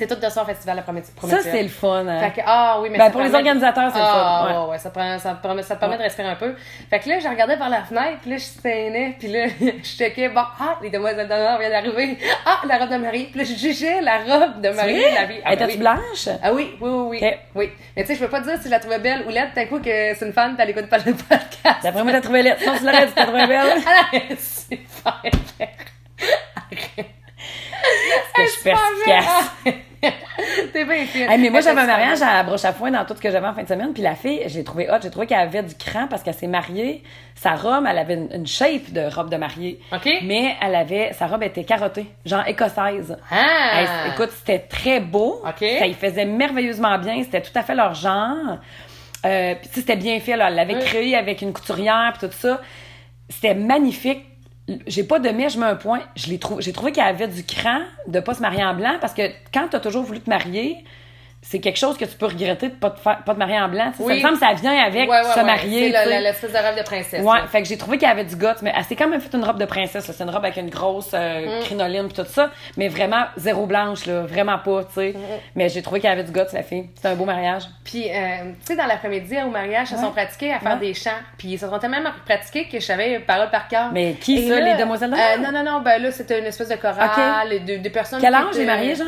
C'est tout de son festival, le premier Ça, c'est le fun. hein. Fait que, ah oui, mais Ben, ça pour les organisateurs, c'est le ah, fun, ouais. ouais, ouais, ça, prend, ça, te permet, ça te permet de respirer un peu. Fait que là, je regardais par la fenêtre, puis là, je stainais, puis là, je checkais, bon, ah, les demoiselles d'honneur viennent d'arriver. Ah, la robe de mariée. Puis là, je jugeais la robe de mariée. vrai? La vie. Ah, ben oui. blanche? Ah oui, oui, oui, oui. Oui. Mais tu sais, je peux pas te dire si je la trouvais belle ou laide, d'un coup que c'est une fan, puis elle écoute pas le podcast. D'après moi, t'as trouvé lettre. Non, tu l'aurais dit, t'as trouvé belle. Arrête, c'est super. Arrête. Que je perspicace. T'es bien. Hey, mais moi, j'avais un mariage à broche à foin dans tout ce que j'avais en fin de semaine. Puis la fille, j'ai trouvé hot. J'ai trouvé qu'elle avait du cran parce qu'elle s'est mariée. Sa robe, elle avait une, shape de robe de mariée. OK. Mais elle avait, sa robe était carottée, genre écossaise. Ah! Écoute, c'était très beau. OK. Ça y faisait merveilleusement bien. C'était tout à fait leur genre. Euh, puis tu sais, c'était bien fait. Là. Elle l'avait Oui. créé avec une couturière puis tout ça. C'était magnifique. J'ai pas de mais, je mets un point. J'ai trouvé qu'elle avait du cran de pas se marier en blanc parce que quand t'as toujours voulu te marier, c'est quelque chose que tu peux regretter de pas te, faire, pas te marier en blanc. Oui. Ça me semble que ça vient avec Ouais, ouais, se ouais. marier. C'est l'espèce de rêve de princesse. Ouais, là. fait que j'ai trouvé qu'elle avait du goût, mais elle s'est quand même fait une robe de princesse. C'est une robe avec une grosse euh, Mm. crinoline pis tout ça, mais vraiment zéro blanche là, vraiment pas, tu sais. Mm. Mais j'ai trouvé qu'elle avait du goût, la fille. C'était un beau mariage. Puis, euh, tu sais, dans l'après-midi, au mariage, se Ouais. sont pratiqués à faire des chants. Puis, ils se sont tellement pratiqués que je savais parole par cœur. Mais qui, Et ça, là, les demoiselles euh, Non, non, non. Ben là, c'était une espèce de chorale, de, de personnes. Quel âge les mariés, genre?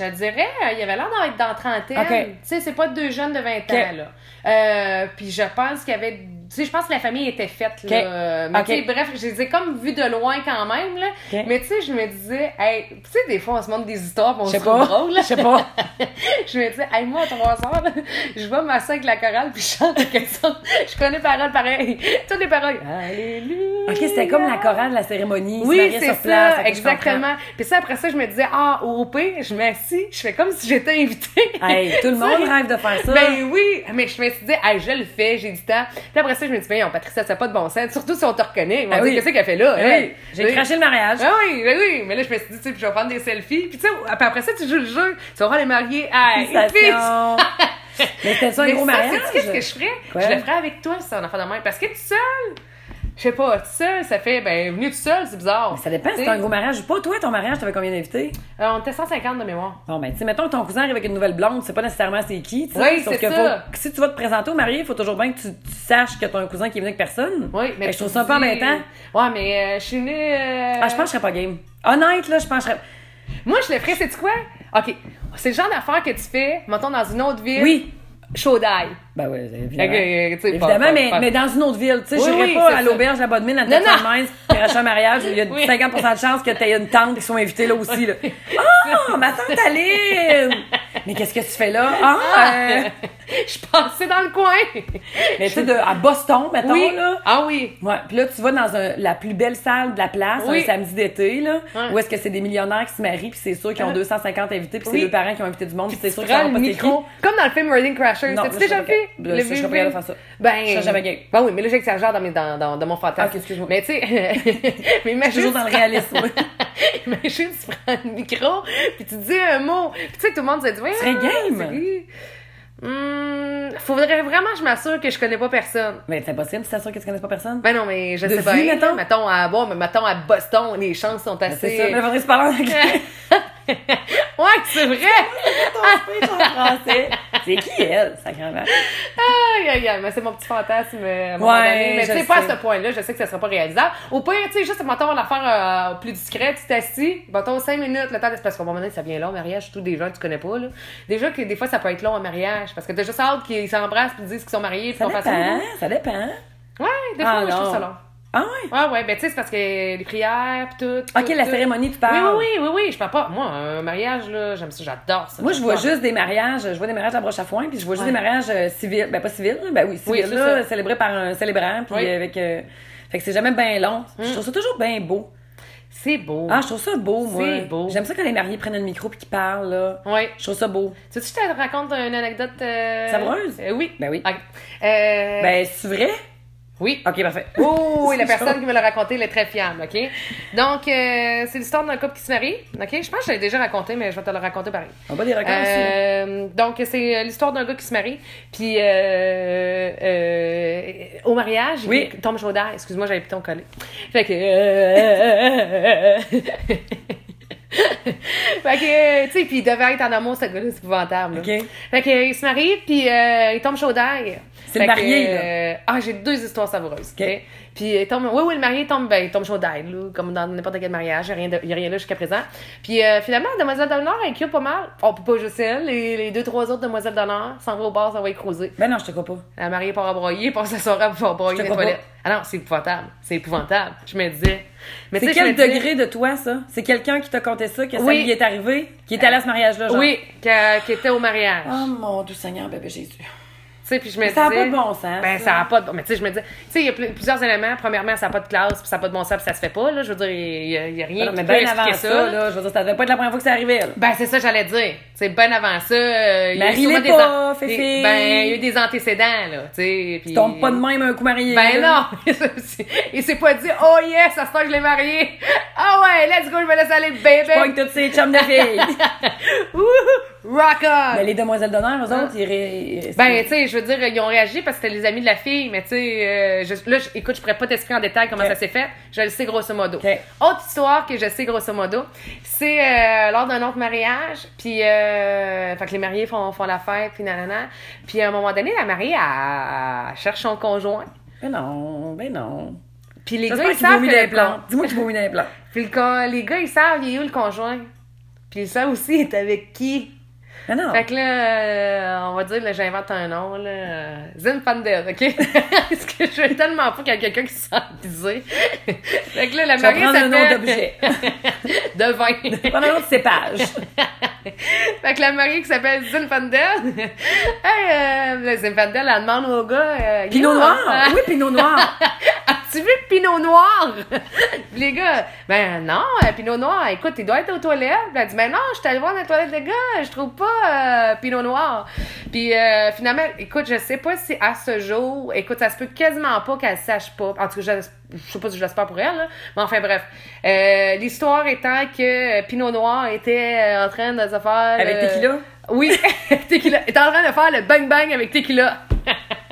Euh, je te dirais, il avait l'air d'être dans trentaine. Ok. Tu sais, c'est pas deux jeunes de 20 Ok. ans, là. Euh, puis je pense qu'il y avait... Tu sais, je pense que la famille était faite, là. Ok. Euh, Mais bref, je les ai comme vus de loin quand même, là. Mais tu sais, je me disais, hey, tu sais, des fois, on se montre des histoires, on se trouve drôle, là. Je sais pas. je me disais, hey, moi, à 3 heures, là, je vais m'asseoir avec la chorale, puis je chante quelque chose. Je connais les paroles pareil. Toutes les paroles. Alléluia. Ok, c'était comme la chorale de la cérémonie. Oui, c'est place, ça, exactement. Puis ça, après ça, je me disais, ah, au pire, je m'assis, je fais comme si j'étais invitée. Hey, tout le monde rêve de faire ça. Ben oui, mais je me suis dit, hey, je le fais, j'ai du temps. Puis après ça, je me dis, ben, Patricia, ça n'a pas de bon sens. Surtout si on te reconnaît. Ils vont dire, oui. qu'est-ce qu'elle fait là? Hey? oui, j'ai craché le mariage. Ah oui, ben oui. Mais là, je me suis dit, tu sais, puis je vais prendre des selfies. Puis tu sais, après après ça, tu joues le jeu. Tu vas voir les mariés. Félicitations. Mais c'était ça un mais gros ça, mariage? qu'est-ce que je ferais? Quoi? Je le ferais avec toi, c'est un enfant de même. Parce que tout seul, je sais pas, tout seul, ça fait, ben, venu tout seul, c'est bizarre. Ça dépend, c'est sais, un gros mariage. Pas toi, ton mariage, t'avais combien d'invités? euh, on était 150 de mémoire. Bon, ben, tu sais, mettons que ton cousin arrive avec une nouvelle blonde, tu sais pas nécessairement c'est qui, tu sais. Oui, c'est que ça. faut- si tu vas te présenter au marié, il faut toujours bien que tu, tu saches que t'as un cousin qui est venu avec personne. Oui, mais que je trouve ça un peu embêtant. Ouais, mais euh, je suis née. euh, Ah, je pense que je serais pas game. Honnête, là, je pense que je serais. Moi, je le ferais, c'est quoi? OK. C'est le genre d'affaire que tu fais, mettons, dans une autre ville. Oui. Chaud d'ail. Ben oui, évidemment. Ok, tu sais, Évidemment, pas- pas- mais, pas- mais dans une autre ville. Tu sais, Oui, j'irais oui, pas à l'auberge de la Bonne Mine à Non, non. Tête puis à un mariage où il y a Oui. 50 de chance que t'aies une tante qui soit invitée là aussi. Là. Ah, ma tante Aline! Mais qu'est-ce que tu fais là? Ah, euh, Je passais dans le coin. mais tu sais, de- à Boston, mettons, oui. là. Ah oui. Ouais, puis là, tu vas dans un- la plus belle salle de la place, Oui. un samedi d'été, là, où est-ce que c'est des millionnaires qui se marient, puis c'est sûr qu'ils ont Ah. 250 invités, puis Oui. c'est les parents qui ont invité du monde, puis c'est sûr qu'ils le pas micro. Comme dans le film Wedding Crashers. T'as-tu déjà fait? je serais pas capable de faire ça. Ben. Je jamais game. Ben oui, mais là, j'exagère dans, dans, dans, dans mon fantasme. Ah, excuse-moi. Mais tu sais, mais imagine. Toujours dans le réalisme. imagine, tu prends le micro, puis tu dis un mot. Puis tu sais, tout le monde se dit, ouais. serais game. Hum, faudrait vraiment que je m'assure que je connais pas personne. Mais c'est impossible, tu t'assures que tu connais pas personne? Ben non, mais je De sais pas. mettons? mettons à, bon, mais mettons à Boston, les chances sont Ben, assez. c'est ça, mais faudrait se parler en anglais. ouais, c'est vrai! Ton speech en français. C'est qui elle, sacrément? Aïe, aïe, aïe, mais c'est mon petit fantasme. euh, à un moment Ouais, donné. Mais tu sais, pas à ce point-là, je sais que ça sera pas réalisable. Au pire, tu sais, juste, mettons, l'affaire euh, plus discrète, tu t'assis, mettons, 5 minutes, le temps de... Parce qu'à un moment donné, ça vient long, mariage, surtout des gens que tu connais pas, là. Déjà que des fois, ça peut être long, un mariage, parce que t'as juste hâte qu'ils s'embrassent puis disent qu'ils sont mariés puis Ça qu'on fasse dépend, ça dépend. Ouais, des fois, Ah, moi, je trouve ça long. Ah ouais? Ouais, ouais, ben tu sais, c'est parce que les prières, pis tout. Ok, la tout. cérémonie, tu Oui, parles. oui, oui, oui, oui, je parle pas. Moi, un mariage, là, j'aime ça, j'adore ça. Moi, je vois juste des mariages, je vois des mariages à broche à foin, puis je vois juste Ouais. des mariages euh, civils, ben pas civils, ben oui, Oui, civils, c'est là, ça. célébrés par un célébrant, puis Oui. Mm. avec, euh, fait que c'est jamais bien long. Je trouve ça toujours bien beau. C'est beau. Ah, je trouve ça beau, moi. C'est beau. J'aime ça quand les mariés prennent le micro puis qu'ils parlent, là. Ouais. Je trouve ça beau. Tu sais, je te raconte une anecdote. Euh... Savoureuse? Euh, oui. Ben oui. Euh... Ben, c'est vrai? Oui. Ok, parfait. Oh, et la personne qui me l'a raconté, elle est très fiable, OK? Donc, euh, c'est l'histoire d'un couple qui se marie, OK? Je pense que je l'ai déjà raconté, mais je vais te le raconter pareil. On va records aussi. Euh, donc, c'est l'histoire d'un gars qui se marie, puis euh, euh, au mariage, Oui. il tombe chaud d'air. Excuse-moi, j'avais piton collé. Fait que... fait que, tu sais, puis il devait être en amour, ce gars-là, c'est épouvantable. là. OK. Fait que, il se marie, puis euh, il tombe chaud. C'est que, marié, là. euh, ah, j'ai deux histoires savoureuses. OK? Puis il tombe, oui, oui, le marié tombe, ben, il tombe chaud d'ail, là, comme dans n'importe quel mariage. Il n'y a, rien de- il y a rien là jusqu'à présent. Puis euh, finalement, Demoiselle d'honneur, elle cure pas mal. On peut pas juste elle. Les, les deux, trois autres Demoiselles d'honneur s'en vont au bar, ça va y creuser. Ben non, je te crois pas. La mariée part à broyer, passe la soirée pour broyer les toilettes. Ah non, c'est épouvantable. C'est épouvantable. Je me disais. Mais C'est quel degré de toi, ça? C'est quelqu'un qui t'a conté ça, que ça lui est arrivé, qui est allé à ce mariage-là, genre? Oui, qui qui était au mariage. Oh mon Dieu Seigneur, bébé Jésus. Sais, puis je me ça a disais- pas de bon sens, Ben, ça. ça a pas de bon. Mais tu sais, je me dis, tu sais, il y a pl- plusieurs éléments. Premièrement, ça n'a pas de classe, puis ça n'a pas de bon sens, puis ça se fait pas, là. Je veux dire, il y a, rien Non, mais peut bien avant expliquer ça, là. je veux dire, ça devait pas être la première fois que ça arrivait, là. Ben, c'est ça, j'allais dire. C'est bien avant ça. euh, il y a eu des Fifi. des- Ben, il y a eu des antécédents, là, tu sais. puis- tombes pas de même un coup marié. Ben là. non! il s'est pas dit, oh yes, à ce temps que je l'ai marié. Ah ouais, let's go, je me laisse aller, Pas baby. avec toutes ces chums de filles. Rock on! Mais les demoiselles d'honneur, eux autres, ils ré... Ben, tu sais, je veux dire, ils ont réagi parce que c'était les amis de la fille, mais tu sais, euh, là, je- écoute, je pourrais pas t'expliquer en détail comment ça s'est fait. Je le sais grosso modo. Autre histoire que je sais grosso modo, c'est euh, lors d'un autre mariage, puis euh, fait que les mariés font, font la fête, puis nanana. Puis à un moment donné, la mariée, elle, elle cherche son conjoint. Ben non, ben non. Puis les gars, J'espère ils savent Dis-moi qu'il vomit des plans. Puis les gars, ils savent, il est où le conjoint? Puis savent aussi, il est avec qui? Non. Fait que là, euh, on va dire, là, j'invente un nom, là. euh, Zinfandel, OK? Parce que je veux tellement pas qu'il y a quelqu'un qui se sent visé. fait que là, la mariée prendre un nom s'appelle... d'objet. de vin. Prends un autre cépage. fait que la mariée qui s'appelle Zinfandel... hey, euh, elle demande au gars... Euh, Pinot noir. Oui, Pinot noir. Vu le Pinot Noir? Puis les gars, ben non, euh, Pinot Noir, écoute, il doit être aux toilettes. Puis elle dit, ben non, je suis allée voir dans les toilettes des gars, je trouve pas euh, Pinot Noir. Puis euh, finalement, écoute, je sais pas si à ce jour, écoute, ça se peut quasiment pas qu'elle sache pas. En tout cas, je, je sais pas si je l'espère pour elle, là. mais enfin bref. Euh, L'histoire étant que Pinot Noir était en train de se faire... Avec Tequila? Oui, Tequila. était en train de faire le bang-bang avec Tequila.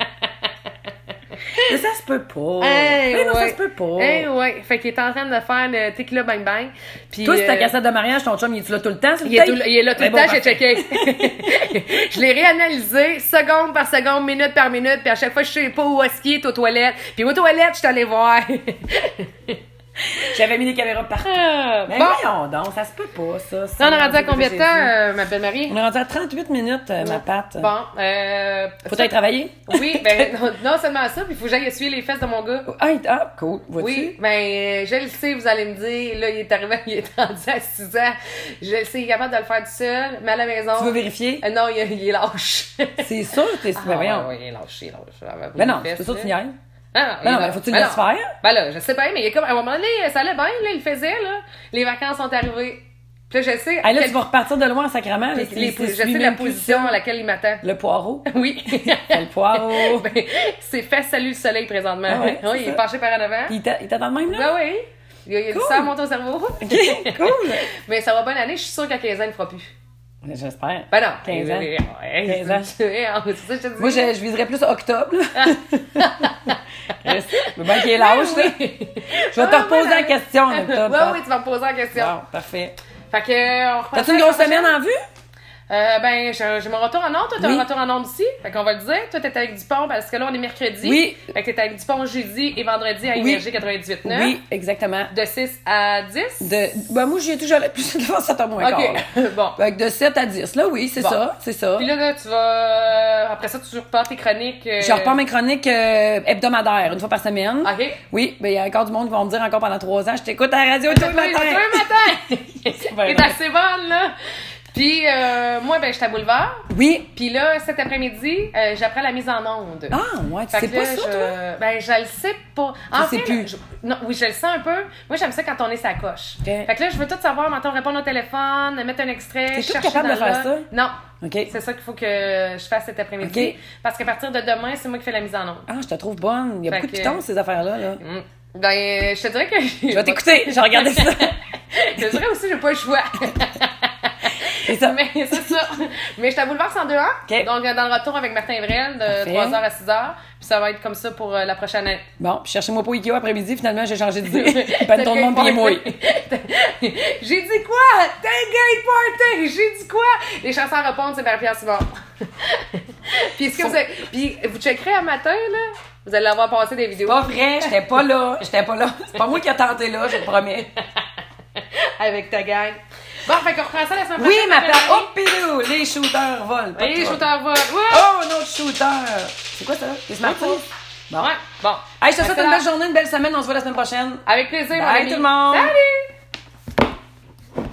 Mais ça se peut pas. Hey, Ben non, ça se peut pas. Eh ouais, fait qu'il est en train de faire le tequila bang bang. Puis Toi, c'est ta euh, cassette de mariage, ton chum, il est là tout le temps? il est, tape? tout- il est là tout le bon, temps, j'ai checké. je l'ai réanalysé seconde par seconde, minute par minute, puis à chaque fois je sais pas où est-ce qu'il est aux toilettes. Puis aux toilettes, je suis allée voir. J'avais mis des caméras partout. Ah, Mais bon, voyons donc, ça se peut pas, ça. ça, on est rendu à combien de temps, euh, ma belle Marie? On est rendu à 38 minutes, euh, ma patte. Bon, euh, Faut aller travailler? Oui, ben non, non seulement ça, puis il faut que j'aille essuyer les fesses de mon gars. Ah, ah, cool. Vois-tu? Oui, ben je le sais, vous allez me dire, là, il est arrivé, il est rendu à 6 ans. Je le sais, il est capable de le faire tout seul, mais à la maison. Tu veux vérifier? Non, il, est- il est lâche. C'est sûr, t'es. Ah, ben voyons. ouais, il est lâche, il est lâche. Ben non, c'est sûr que tu niaises. Ah, Ben non, mais faut-tu le ben laisser non. faire? Ben là, je sais pas, mais il est comme, à un moment donné, ça allait bien, là, il le faisait, là. Les vacances sont arrivées. Puis là, je sais. Hey, là, quel- tu vas repartir de loin en sacrament. là, les- je sais la position à laquelle il m'attend. Le poireau. Oui. Le poireau. Ben, c'est fait salut le soleil présentement. Ah ouais, oui, il est penché par en avant. Il t'a- il t'attend de même, là? Ben oui. Il y a, Cool. du sang monte au cerveau. OK, cool. Mais ça va bien aller, je suis sûre qu'à 15 ans, il ne fera plus. J'espère. Ben non. 15 ans. Ouais, 15 ans. C'est ça que je te dis. Moi, je, je viserais plus octobre. là. Mais bien qu'il est lâche, là. Je vais te reposer la question en octobre. Ouais, Pat. oui, tu vas me poser la question. Bon, parfait. Fait que, T'as-tu une grosse semaine en vue? Euh, ben, j'ai j'ai mon retour en onde. Toi, t'as Oui. un retour en onde aussi. Fait qu'on va le dire. Toi, t'es avec Dupont parce que là, on est mercredi. Oui. Fait que t'es avec Dupont jeudi et vendredi à Oui. Énergie 98.9. Oui, exactement. De 6 à 10. De, ben, moi, j'y ai toujours plus de 7 h moins quart, là. OK. bon. Fait que de 7 à 10, là, oui, c'est Bon. ça, c'est ça. Puis là, là, tu vas. Après ça, tu repars tes chroniques. euh, Je repars mes chroniques euh, hebdomadaires, une fois par semaine. OK. Oui, ben il y a encore du monde qui va me dire encore pendant trois ans, je t'écoute à la radio Oui, matins. tous les matins. bien T'es vrai. assez bonne, là. Puis, euh, moi, ben, je suis à Boulevard. Oui. Puis là, cet après-midi, euh, j'apprends la mise en onde. Ah, ouais, tu sais pas là, ça, je... toi? Ben, je le sais pas. En sais fait, plus. là, je- Non, oui, je le sens un peu. Moi, j'aime ça quand on est sa coche. Ok. Fait que là, je veux tout savoir, maintenant répondre au téléphone, mettre un extrait, chercher capable de faire là. ça? Non. OK. C'est ça qu'il faut que je fasse cet après-midi. Ok. Parce qu'à partir de demain, c'est moi qui fais la mise en onde. Ah, je te trouve bonne. Il y a Fait beaucoup de que- pitons, ces affaires-là. Là. Mm. Ben, je te dirais que... Je vais t'écouter, je vais regarder ça. je te dirais aussi, j'ai pas le choix. C'est ça. Mais c'est ça. Mais je suis à Boulevard 102 ans. Ok. Donc, euh, dans le retour avec Martin Vrel de Parfait. 3h à 6h. Puis ça va être comme ça pour euh, la prochaine année. Bon, puis cherchez-moi pas Ikea après-midi, finalement, j'ai changé d'idée. Pas ton monde pied mouille. J'ai dit quoi? Tailgate party! J'ai dit quoi? Les chansons à répondre, c'est Marie-Pierre Simon. Puis est-ce que vous avez... Puis vous checkerez un matin, là? Vous allez avoir passé des vidéos Pas vrai, j'étais pas là, j'étais pas là. C'est pas moi qui ai tenté là, je te promets. avec ta gang. Bon, fait qu'on reprend ça la semaine Oui, prochaine. ma Marie-Pierre. place. Oh, pilou, les shooters volent. Oui, les shooters volent. Ouais! Oh, un autre shooter. C'est quoi ça? Des smartphones? Bon. Ouais, bon. Hey, je te souhaite une belle journée, une belle semaine. On se voit la semaine prochaine. Avec plaisir, mon Bye ami. tout le monde. Salut!